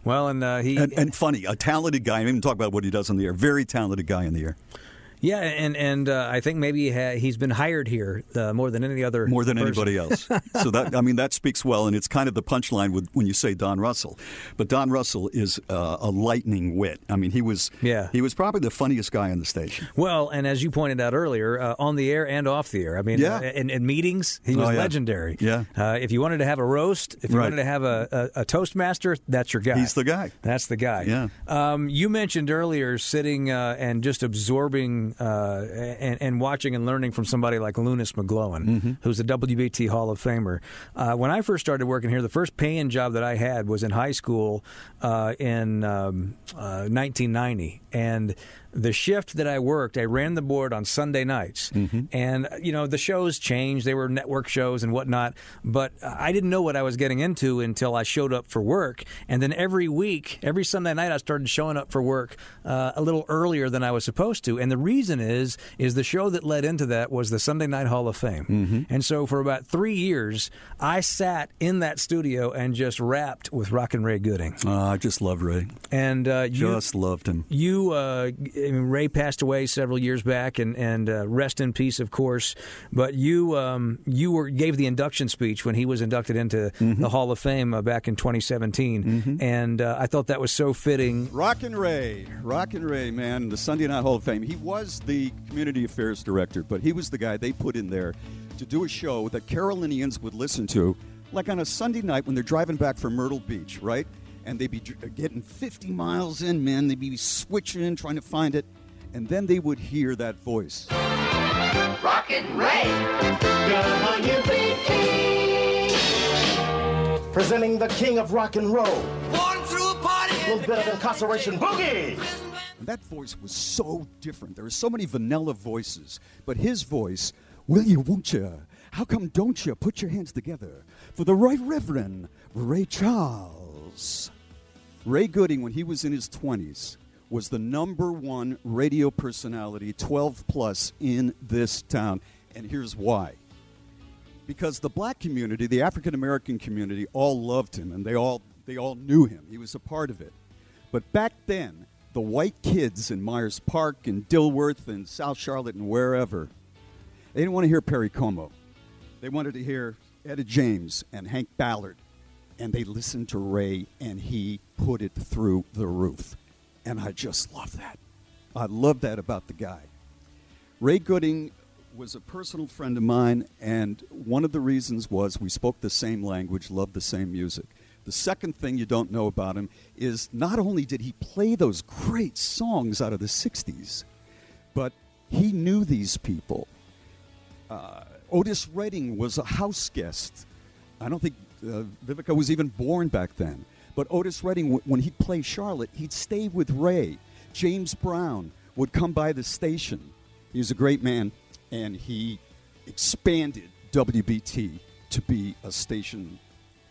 Well, and uh, he and, and funny, a talented guy. I didn't even talk about what he does in the air. Very talented guy in the air. Yeah, and and uh, I think maybe he's been hired here uh, more than any other more than person. anybody else. [laughs] so that I mean that speaks well, and it's kind of the punchline with, when you say Don Russell. But Don Russell is uh, a lightning wit. I mean, he was Yeah. he was probably the funniest guy on the station. Well, and as you pointed out earlier, uh, on the air and off the air. I mean, Yeah. uh, in, in meetings, he was Oh, yeah. legendary. Yeah. Uh, if you wanted to have a roast, if you Right. wanted to have a, a, a Toastmaster, that's your guy. He's the guy. That's the guy. Yeah. Um, you mentioned earlier sitting uh, and just absorbing uh, and, and watching and learning from somebody like Loonis McGlohon, Mm-hmm. who's a WBT Hall of Famer. Uh, when I first started working here, the first paying job that I had was in high school uh, in um, uh, 1990, and the shift that I worked, I ran the board on Sunday nights, and you know the shows changed; they were network shows and whatnot. But I didn't know what I was getting into until I showed up for work, and then every week, every Sunday night, I started showing up for work uh, a little earlier than I was supposed to. And the reason is, is the show that led into that was the Sunday Night Hall of Fame, and so for about three years, I sat in that studio and just rapped with Rockin' Ray Gooding. Uh, I just love Ray. And uh, you, Just loved him. you, uh, I mean, Ray passed away several years back, and and uh, rest in peace, of course. But you, um, you were gave the induction speech when he was inducted into the Hall of Fame uh, back in 2017, and uh, I thought that was so fitting. Rock and Ray, Rock and Ray, man, the Sunday Night Hall of Fame. He was the community affairs director, but he was the guy they put in there to do a show that Carolinians would listen to, like on a Sunday night when they're driving back from Myrtle Beach, right? And they'd be uh, getting 50 miles in, man. They'd be switching, trying to find it, and then they would hear that voice. Rockin' Ray. WBT. Presenting the king of rock and roll. Born through a party. A little bit of incarceration boogie. And that voice was so different. There were so many vanilla voices, but his voice, will you, won't you? How come don't you put your hands together for the Right Reverend Ray Charles? Ray Gooding, when he was in his 20s, was the number one radio personality, 12 plus, in this town. And here's why. Because the black community, the African American community, all loved him and they all, they all knew him. He was a part of it. But back then, the white kids in Myers Park and Dilworth and South Charlotte and wherever, they didn't want to hear Perry Como. They wanted to hear Etta James and Hank Ballard. And they listened to Ray, and he put it through the roof. And I just love that. I love that about the guy. Ray Gooding was a personal friend of mine, and one of the reasons was we spoke the same language, loved the same music. The second thing you don't know about him is not only did he play those great songs out of the 60s, but he knew these people. Uh, Otis Redding was a house guest. I don't think uh, Vivica was even born back then. But Otis Redding, when he'd play Charlotte, he'd stay with Ray. James Brown would come by the station. He was a great man, and he expanded WBT to be a station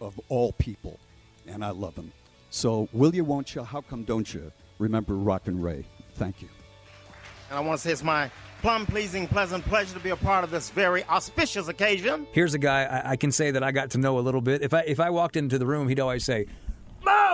of all people, and I love him. So, will you, won't you, how come don't you remember Rockin' Ray? Thank you. And I want to say it's my plum pleasing, pleasant pleasure to be a part of this very auspicious occasion. Here's a guy I, I can say that I got to know a little bit. If I if I walked into the room, he'd always say.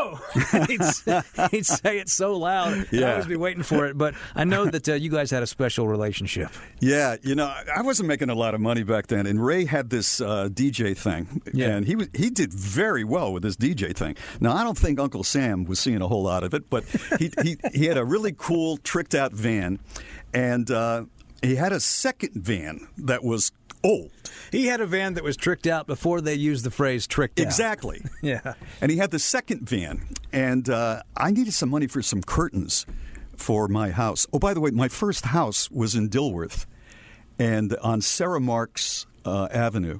[laughs] He'd, say, [laughs] he'd say it so loud. Yeah. I'd Yeah. always be waiting for it. But I know that uh, you guys had a special relationship. Yeah, you know, I- I wasn't making a lot of money back then, and Ray had this uh, DJ thing, and he was, he did very well with this DJ thing. Now, I don't think Uncle Sam was seeing a whole lot of it, but he he, he had a really cool, tricked out van, and uh, he had a second van that was old. He had a van that was tricked out before they used the phrase tricked out. Exactly. [laughs] Yeah. And he had the second van, and uh, I needed some money for some curtains for my house. Oh, by the way, my first house was in Dilworth, and on Sarah Marks uh, Avenue.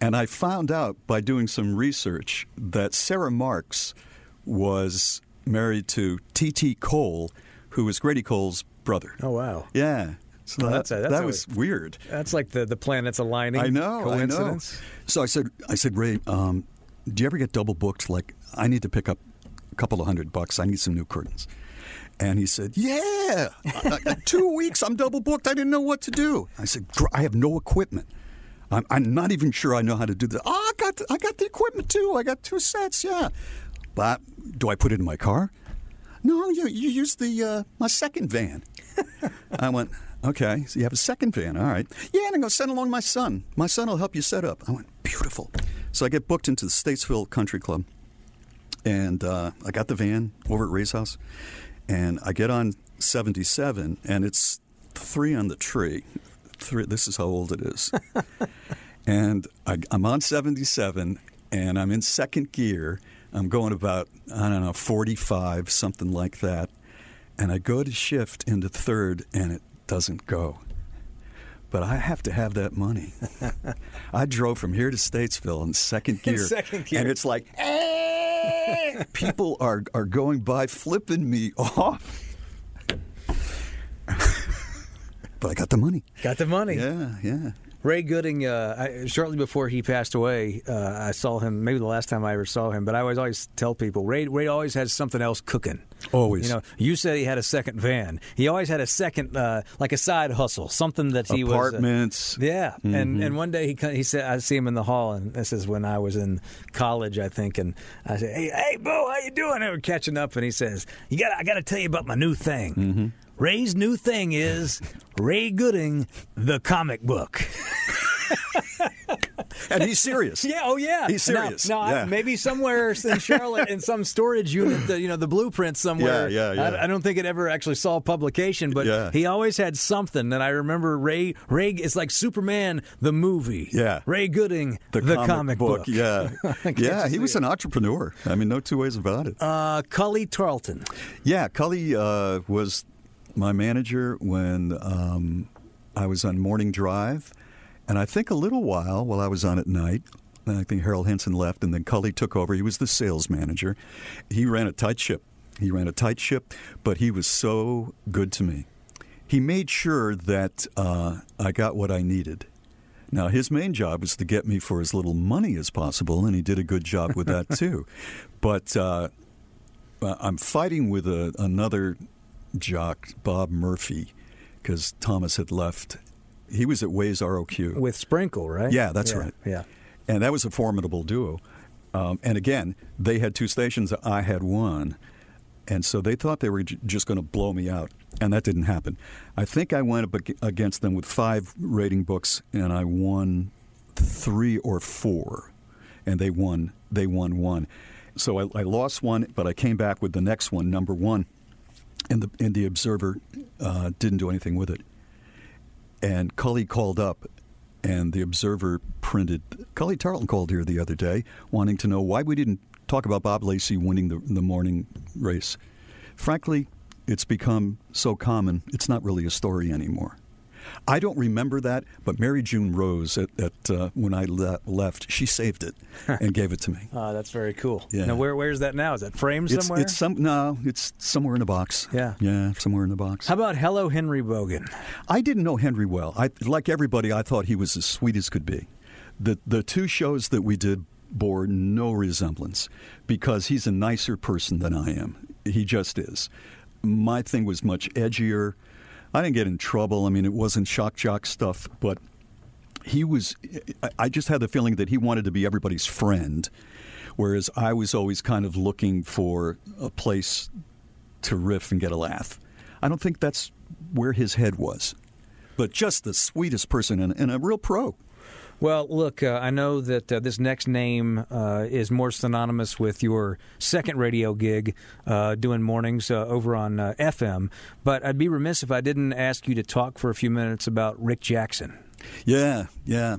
And I found out by doing some research that Sarah Marks was married to T.T. Cole, who was Grady Cole's brother. Oh wow. Yeah. So Well, that, that's a- that's that a- was weird. That's like the, the planets aligning. I know. Coincidence. I know. So I said, I said, Ray, um, do you ever get double booked? Like, I need to pick up a couple of hundred bucks. I need some new curtains. And he said, Yeah, two [laughs] weeks. I'm double booked. I didn't know what to do. I said, I have no equipment. I'm, I'm not even sure I know how to do this. Oh, I got, the, I got the equipment too. I got two sets. Yeah, but do I put it in my car? No, you, you use the uh, my second van. [laughs] I went, okay, so you have a second van. All right. Yeah, and I go, send along my son. My son will help you set up. I went, beautiful. So I get booked into the Statesville Country Club. And uh, I got the van over at Ray's house. And I get on 77, and it's three on the tree. Three, this is how old it is. [laughs] and I, I'm on 77, and I'm in second gear. I'm going about, I don't know, 45, something like that. And I go to shift into third, and it doesn't go. But I have to have that money. [laughs] I drove from here to Statesville in second [laughs] In gear. second gear. And it's like, "Eh." [laughs] people are, are going by flipping me off. but I got the money. Got the money. Yeah, yeah. Ray Gooding, uh, I, shortly before he passed away, uh, I saw him. Maybe the last time I ever saw him, but I always always tell people Ray Ray always has something else cooking. Always. You know, you said he had a second van. He always had a second, uh, like a side hustle, something that he Apartments. was. Uh, yeah, and Mhm. and one day he he said I see him in the hall, and this is when I was in college, I think, and I said, Hey, hey, Bo, how you doing? And we're catching up, and he says, You got, I got to tell you about my new thing. Mm-hmm. Ray's new thing is Ray Gooding, the comic book. and he's serious. [laughs] Yeah, oh yeah, He's serious. No, Yeah. maybe somewhere in Charlotte in some storage unit, the, you know, the blueprint somewhere. Yeah, yeah, yeah. I, I don't think it ever actually saw publication, but Yeah. he always had something. And I remember Ray. Ray is like Superman the movie. Yeah. Ray Gooding The, comic, book. Yeah. [laughs] Yeah, he was it? an entrepreneur. I mean, no two ways about it. Uh, Cullie Tarleton. Yeah, Cullie uh, was my manager when um, I was on morning drive, and I think a little while while I was on at night. I think Harold Henson left, and then Cullie took over. He was the sales manager. He ran a tight ship. He ran a tight ship, but he was so good to me. He made sure that uh, I got what I needed. Now, his main job was to get me for as little money as possible, and he did a good job with that [laughs] too. But uh, I'm fighting with a, another jock, Bob Murphy, because Thomas had left. He was at Ways ROQ. with Sprinkle, right? Yeah, that's Yeah, right. Yeah. And that was a formidable duo. Um, and again, they had two stations, I had one. And so they thought they were j- just going to blow me out. And that didn't happen. I think I went up against them with five rating books, and I won three or four. And they won. They won one. So I, I lost one, but I came back with the next one, number one. And the, and the Observer uh, didn't do anything with it. And Cullie called up, and the Observer printed. Cullie Tarleton called here the other day, wanting to know why we didn't talk about Bob Lacey winning the, the morning race. Frankly, it's become so common, it's not really a story anymore. I don't remember that, but Mary June Rose, at, at uh, when I le- left, she saved it [laughs] and gave it to me. Uh, that's very cool. Yeah. Now, where where's that now? Is that framed It's, somewhere? it's some no, it's somewhere in a box. Yeah. yeah, somewhere in a box. How about Hello Henry Boggan? I didn't know Henry well. I like everybody. I thought he was as sweet as could be. The the two shows that we did bore no resemblance because he's a nicer person than I am. He just is. My thing was much edgier. I didn't get in trouble. I mean, it wasn't shock jock stuff, but he was. I- just had the feeling that he wanted to be everybody's friend, whereas I was always kind of looking for a place to riff and get a laugh. I don't think that's where his head was, but just the sweetest person and, and a real pro. Well, look, uh, I know that uh, this next name uh, is more synonymous with your second radio gig uh, doing mornings uh, over on uh, FM, but I'd be remiss if I didn't ask you to talk for a few minutes about Rick Jackson. Yeah, yeah.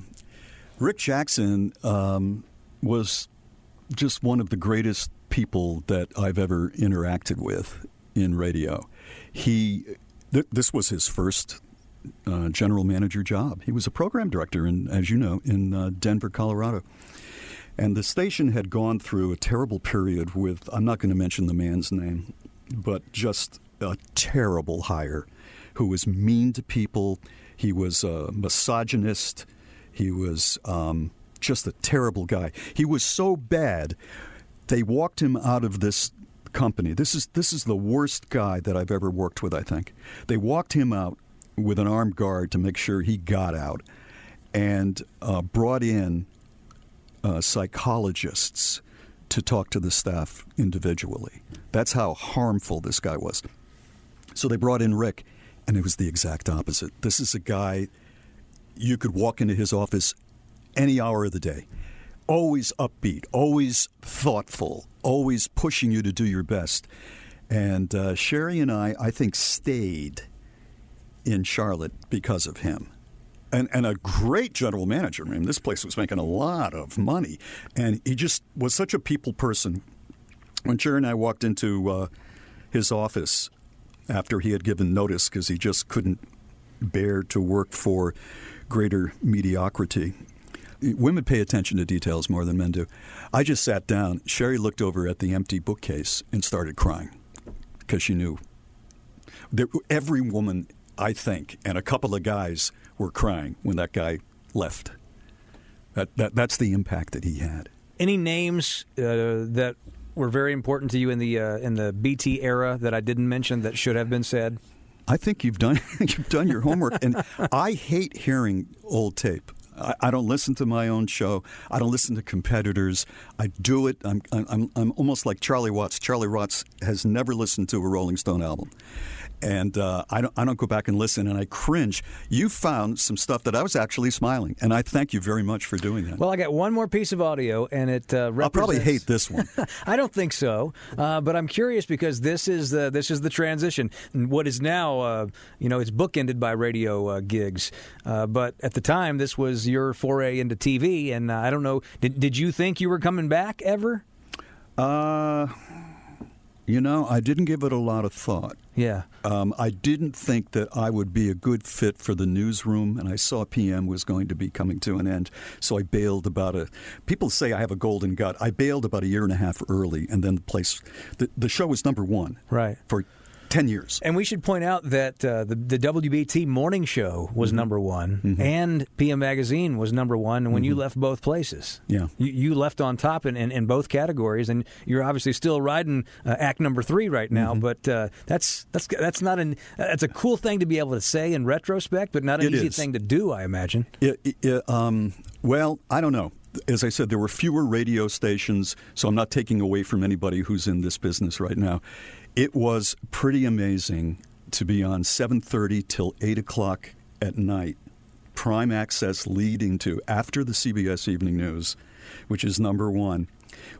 Rick Jackson um, was just one of the greatest people that I've ever interacted with in radio. He, th- this was his first uh, general manager job. He was a program director, in, as you know, in uh, Denver, Colorado. And the station had gone through a terrible period with, I'm not going to mention the man's name, but just a terrible hire who was mean to people. He was a misogynist. He was um, just a terrible guy. He was so bad, they walked him out of this company. This is this is the worst guy that I've ever worked with. I think they walked him out with an armed guard to make sure he got out, and uh, brought in uh, psychologists to talk to the staff individually. That's how harmful this guy was. So they brought in Rick, and it was the exact opposite. This is a guy you could walk into his office any hour of the day. Always upbeat, always thoughtful, always pushing you to do your best. And uh, Sheri and I, I think, stayed in Charlotte because of him. And, and a great general manager. I mean, this place was making a lot of money. And he just was such a people person. When Sheri and I walked into uh, his office after he had given notice because he just couldn't bear to work for greater mediocrity. Women pay attention to details more than men do. I just sat down. Sheri looked over at the empty bookcase and started crying because she knew. that every woman, I think, and a couple of guys were crying when that guy left. That, that, that's the impact that he had. Any names uh, that were very important to you in the uh, in the BT era that I didn't mention that should have been said? I think you've done [laughs] you've done your homework, and I hate hearing old tape. I, I, don't listen to my own show. I don't listen to competitors. I do it. I'm, I'm I'm almost like Charlie Watts. Charlie Watts has never listened to a Rolling Stone album, and uh, I don't I don't go back and listen, and I cringe. You found some stuff that I was actually smiling, and I thank you very much for doing that. Well, I got one more piece of audio, and it uh, I'll probably hate this one. [laughs] I don't think so, uh, but I'm curious because this is the this is the transition. What is now, uh, you know, it's bookended by radio uh, gigs, uh, but at the time this was your foray into TV, and I don't know. Did did you think you were coming back ever? Uh. You know, I didn't give it a lot of thought. Yeah. Um, I didn't think that I would be a good fit for the newsroom, and I saw PM was going to be coming to an end. So I bailed about a. People say I have a golden gut. I bailed about a year and a half early, and then the place. The, the show was number one. Right. For 10 years. And we should point out that uh, the, the WBT morning show was mm-hmm. number one, mm-hmm. and PM Magazine was number one when mm-hmm. you left both places. Yeah. You, you left on top in, in, in, both categories, and you're obviously still riding uh, act number three right now, Mm-hmm. but uh, that's, that's, that's not an, that's a cool thing to be able to say in retrospect, but not an it easy is. thing to do, I imagine. It, it, um, well, I don't know as I said, there were fewer radio stations, so I'm not taking away from anybody who's in this business right now. It was pretty amazing to be on 7:30 till 8 o'clock at night, prime access leading to after the CBS Evening News, which is number one.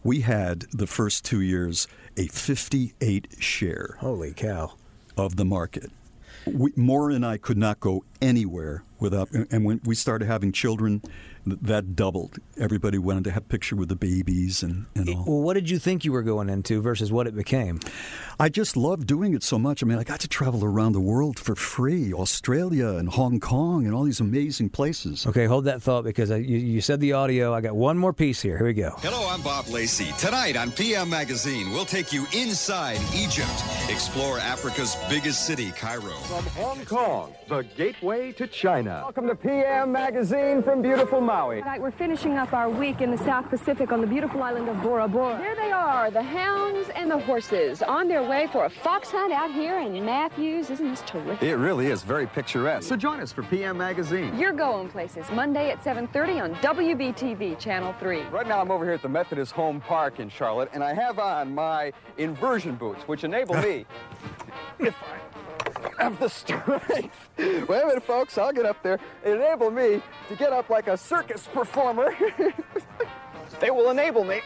We had the first two years a 58 share. Holy cow! Of the market. We, Maura and I could not go anywhere without, and when we started having children, that doubled. Everybody wanted to have a picture with the babies and, and all. Well, what did you think you were going into versus what it became? I just loved doing it so much. I mean, I got to travel around the world for free Australia and Hong Kong and all these amazing places. Okay, hold that thought because I, you, you, said the audio. I got one more piece here. Here we go. Hello, I'm Bob Lacey. Tonight on PM Magazine, we'll take you inside Egypt, explore Africa's biggest city, Cairo. From Hong Kong, the gateway to China. Welcome to PM Magazine from beautiful Maui. Tonight we're finishing up our week in the South Pacific on the beautiful island of Bora Bora. There they are, the hounds and the horses, on their way for a fox hunt out here in Matthews. Isn't this terrific? It really is very picturesque. So join us for PM Magazine. You're going places, Monday at 7.30 on WBTV Channel 3. Right now I'm over here at the Methodist Home Park in Charlotte, and I have on my inversion boots, which enable me, [laughs] if I have the strength. [laughs] Wait a minute, folks, I'll get up there. It enable me to get up like a circus performer. [laughs] they will enable me,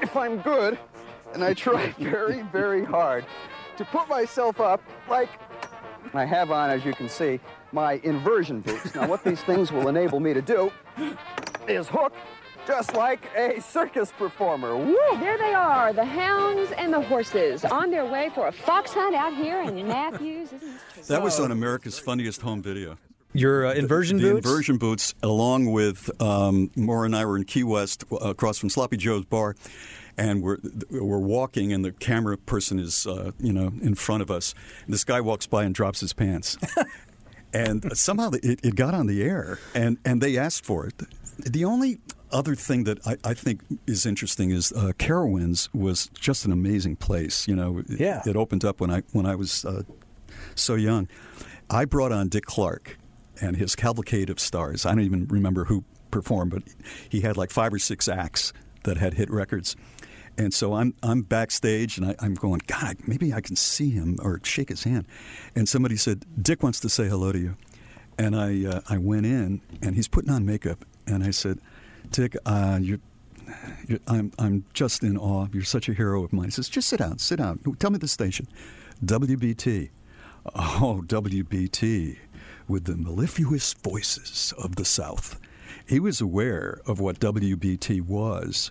if I'm good, and I try [laughs] very, very hard to put myself up like I have on, as you can see, my inversion boots. Now, what these things will enable me to do is hook just like a circus performer. Woo! There they are, the hounds and the horses, on their way for a fox hunt out here in Matthews. That was on America's Funniest Home Video. Your uh, inversion the, boots? The inversion boots, along with um, Maura and I were in Key West uh, across from Sloppy Joe's bar, and we're we're walking, and the camera person is uh, you know in front of us. And this guy walks by and drops his pants, [laughs] and somehow it, it got on the air, and and they asked for it. The only other thing that I, I think is interesting is uh, Carowinds was just an amazing place. You know, it, Yeah. it opened up when I when I was uh, so young. I brought on Dick Clark and his Cavalcade of Stars. I don't even remember who performed, but he had like five or six acts that had hit records. And so I'm I'm backstage and I, I'm going, God, maybe I can see him or shake his hand. And somebody said, Dick wants to say hello to you. And I uh, I went in and he's putting on makeup and I said, Dick, uh, you I'm, I'm just in awe. You're such a hero of mine. He says, just sit down, sit down. Tell me the station. WBT. Oh, WBT, with the mellifluous voices of the South. He was aware of what WBT was,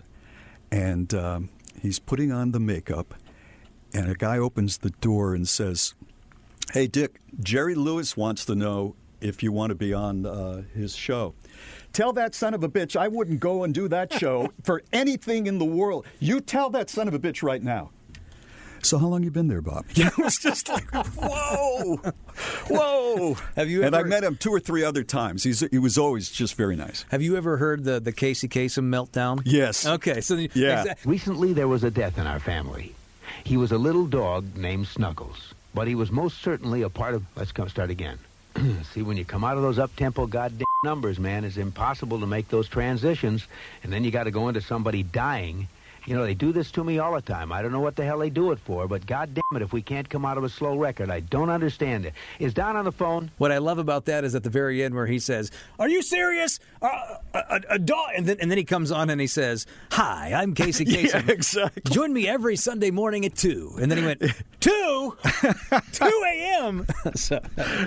and um, he's putting on the makeup, and a guy opens the door and says, Hey, Dick, Jerry Lewis wants to know if you want to be on uh, his show. Tell that son of a bitch I wouldn't go and do that show [laughs] for anything in the world. You tell that son of a bitch right now. So how long you been there, Bob? Yeah, it was just like, [laughs] whoa, whoa. Have you Ever, and I ever- met him two or three other times. He's, he was always just very nice. Have you ever heard the, the Casey Kasem meltdown? Yes. Okay, so the- Yeah. exa- Recently, there was a death in our family. He was a little dog named Snuggles, but he was most certainly a part of. Let's come start again. [clears throat] See, when you come out of those up-tempo goddamn numbers, man, it's impossible to make those transitions, and then you got to go into somebody dying. You know, they do this to me all the time. I don't know what the hell they do it for, but goddamn it, if we can't come out of a slow record, I don't understand it. Is Don on the phone? What I love about that is at the very end where he says, "Are you serious? Uh, a, a, a dog?" And then and then he comes on and he says, "Hi, I'm Casey [laughs] Kasem. Yeah, exactly. Join me every Sunday morning at two. And then he went, [laughs] two, two a.m. [laughs] so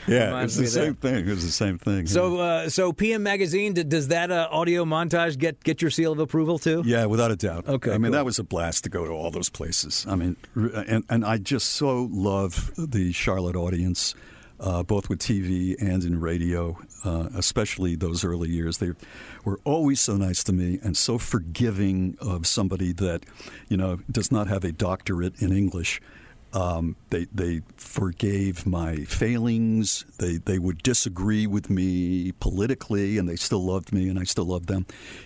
Yeah, it reminds was me the same that. thing. It's the same thing. So, uh, so PM Magazine, does that uh, audio montage get get your seal of approval too? Yeah, without a doubt. Okay, I mean, cool. that was a blast to go to all those places. I mean, and, and I just so love the Charlotte audience, uh, both with TV and in radio, uh, especially those early years. They were always so nice to me and so forgiving of somebody that, you know, does not have a doctorate in English. Um, they they forgave my failings. They they would disagree with me politically, and they still loved me, and I still loved them.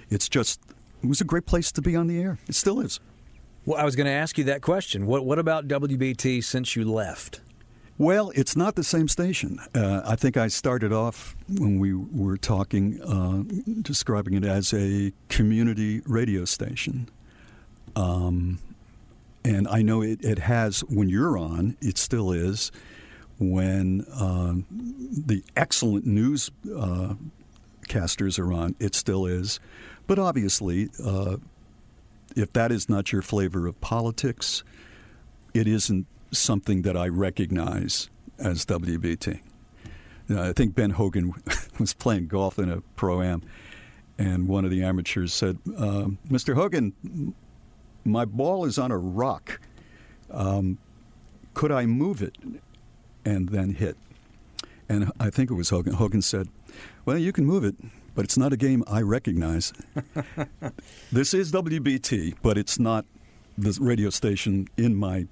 It's just it was a great place to be on the air. It still is. Well, I was going to ask you that question. What what about WBT since you left? Well, it's not the same station. Uh, I think I started off when we were talking, uh, describing it as a community radio station. Um, and I know it, it has, when you're on, it still is. When um, the excellent news uh, casters are on, it still is. But obviously, uh, if that is not your flavor of politics, it isn't something that I recognize as WBT. I think Ben Hogan [laughs] was playing golf in a pro am, and one of the amateurs said, um, "Mr. Hogan, my ball is on a rock. Um, could I move it and then hit?" And I think it was Hogan. Hogan said, "Well, you can move it." But it's not a game I recognize. [laughs] this is WBT, but it's not the radio station in my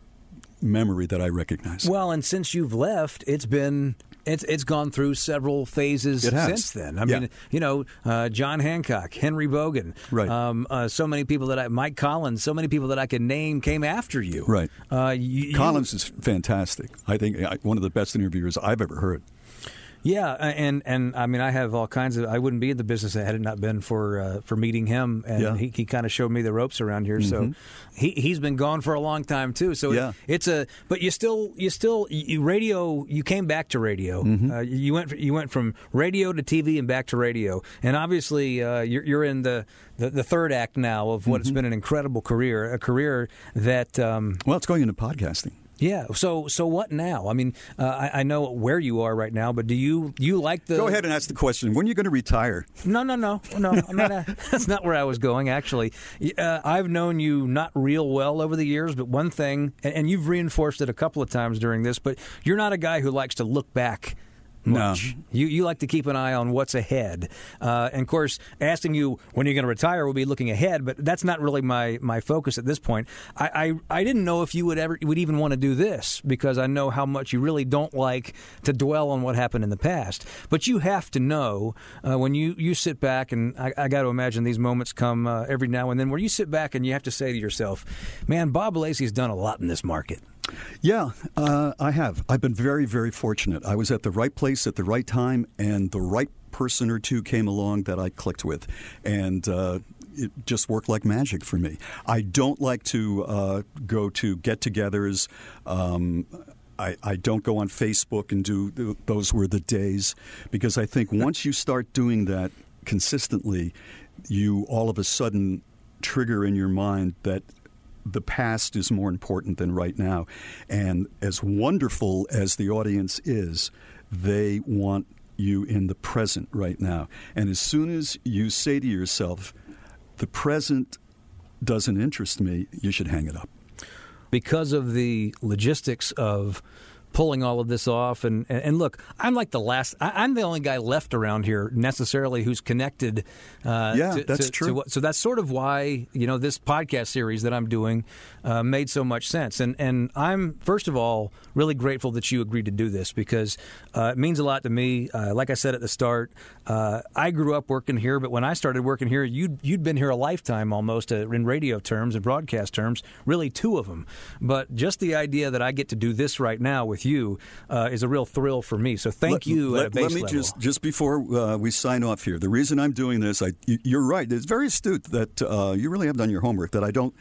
memory that I recognize. Well, and since you've left, it's been it's it's gone through several phases since then. I Yeah. mean, you know, uh, John Hancock, Henry Boggan, Right. Um, uh, so many people that I, Mike Collins, so many people that I can name came after you. Right. Uh, you, Collins is fantastic. I think one of the best interviewers I've ever heard. Yeah, and and I mean, I have all kinds of. I wouldn't be in the business had it not been for uh, for meeting him, and Yeah. he, he kind of showed me the ropes around here. So Mhm. he he's been gone for a long time too. So it- Yeah. it's a. But you still you still you radio. You came back to radio. Mm-hmm. Uh, you went you went from radio to TV and back to radio, and obviously uh, you're you're in the, the the third act now of what Mm-hmm. has been an incredible career, a career that. Um, Well, it's going into podcasting. Yeah. So so what now? I mean, uh, I, I know where you are right now, but do you you like the? Go ahead and ask the question. When are you going to retire? No, no, no, no. I'm not. A, [laughs] that's not where I was going. Actually, uh, I've known you not real well over the years, but one thing, and, and you've reinforced it a couple of times during this, but you're not a guy who likes to look back much. No. You you like to keep an eye on what's ahead, uh, and of course, asking you when you're going to retire will be looking ahead. But that's not really my, my focus at this point. I, I, I didn't know if you would ever would even want to do this because I know how much you really don't like to dwell on what happened in the past. But you have to know uh, when you, you sit back, and I, I got to imagine these moments come uh, every now and then where you sit back and you have to say to yourself, "Man, Bob Lacey's done a lot in this market." Yeah, uh, I have. I've been very, very fortunate. I was at the right place at the right time, and the right person or two came along that I clicked with. And uh, it just worked like magic for me. I don't like to uh, go to get togethers. Um, I, I, don't go on Facebook and do those were the days because I think once you start doing that consistently, you all of a sudden trigger in your mind that the past is more important than right now. And as wonderful as the audience is, they want you in the present right now. And as soon as you say to yourself, the present doesn't interest me, you should hang it up. Because of the logistics of pulling all of this off. And, and, look, I'm like the last. I, am the only guy left around here necessarily who's connected. Uh, yeah, to, that's to, true. To, so that's sort of why you know this podcast series that I'm doing uh, made so much sense. And and I'm first of all really grateful that you agreed to do this because uh, it means a lot to me. Uh, like I said at the start, uh, I grew up working here, but when I started working here, you'd you'd been here a lifetime almost uh, in radio terms and broadcast terms, really two of them. But just the idea that I get to do this right now with you uh, is a real thrill for me. So thank let, you. Let, let me level. just just before uh, we sign off here, the reason I'm doing this, I, you're right. It's very astute that uh, you really have done your homework. That I don't.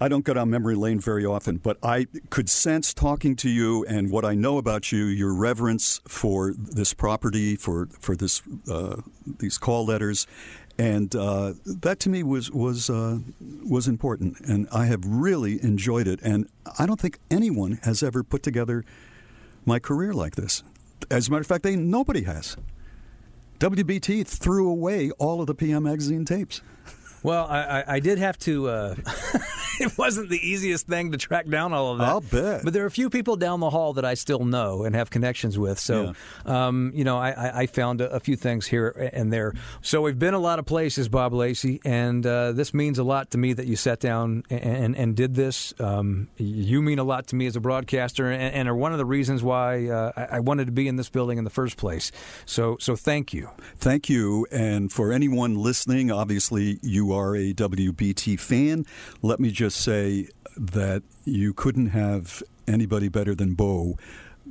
I don't go down memory lane very often, but I could sense talking to you and what I know about you, your reverence for this property, for for this uh, these call letters, and uh, that to me was was uh, was important, and I have really enjoyed it. And I don't think anyone has ever put together my career like this. As a matter of fact, they nobody has. WBT threw away all of the PM magazine tapes. Well, I, I did have to. Uh, [laughs] [laughs] it wasn't the easiest thing to track down all of that. I'll bet. But there are a few people down the hall that I still know and have connections with. So, yeah. um, you know, I, I found a, a, few things here and there. So we've been a lot of places, Bob Lacey, and uh, this means a lot to me that you sat down and, and, and did this. Um, you mean a lot to me as a broadcaster, and, and are one of the reasons why uh, I, I wanted to be in this building in the first place. So, so thank you. Thank you. And for anyone listening, obviously you are a WBT fan, let me just say that you couldn't have anybody better than Bo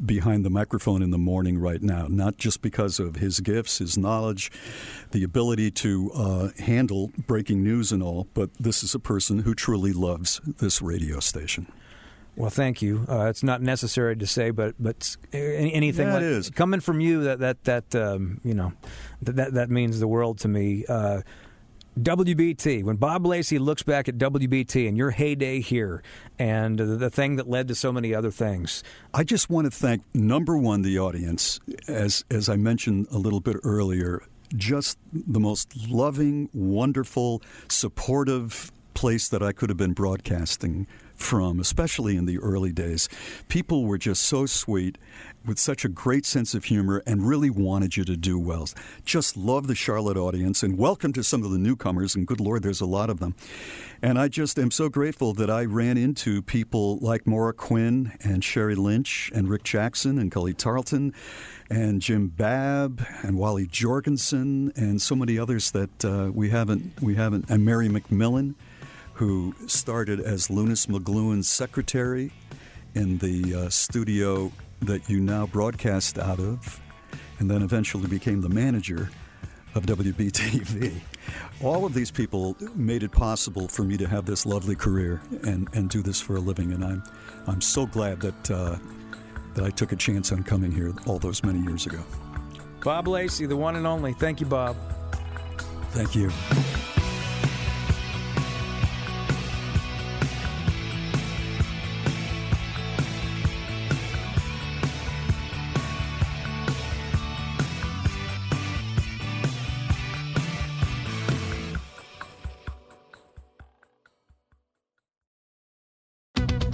behind the microphone in the morning right now, not just because of his gifts, his knowledge, the ability to uh, handle breaking news and all, but this is a person who truly loves this radio station. Well, thank you. Uh, it's not necessary to say, but but anything yeah, like, is. coming from you that that that um, you know that that means the world to me. Uh, WBT, when Bob Lacey looks back at WBT and your heyday here and the, thing that led to so many other things. I just want to thank, number one, the audience. As, as I mentioned a little bit earlier, just the most loving, wonderful, supportive place that I could have been broadcasting from, especially in the early days. People were just so sweet with such a great sense of humor and really wanted you to do well. Just love the Charlotte audience and welcome to some of the newcomers. And good Lord, there's a lot of them. And I just am so grateful that I ran into people like Maura Quinn and Sheri Lynch and Rick Jackson and Cullie Tarleton and Jim Babb and Wally Jorgensen and so many others that uh, we haven't we haven't and Mary McMillan who started as Loonis McGlohon's secretary in the uh, studio that you now broadcast out of, and then eventually became the manager of WBTV. All of these people made it possible for me to have this lovely career and, and do this for a living, and I'm I'm so glad that uh, that I took a chance on coming here all those many years ago. Bob Lacey, the one and only. Thank you, Bob. Thank you.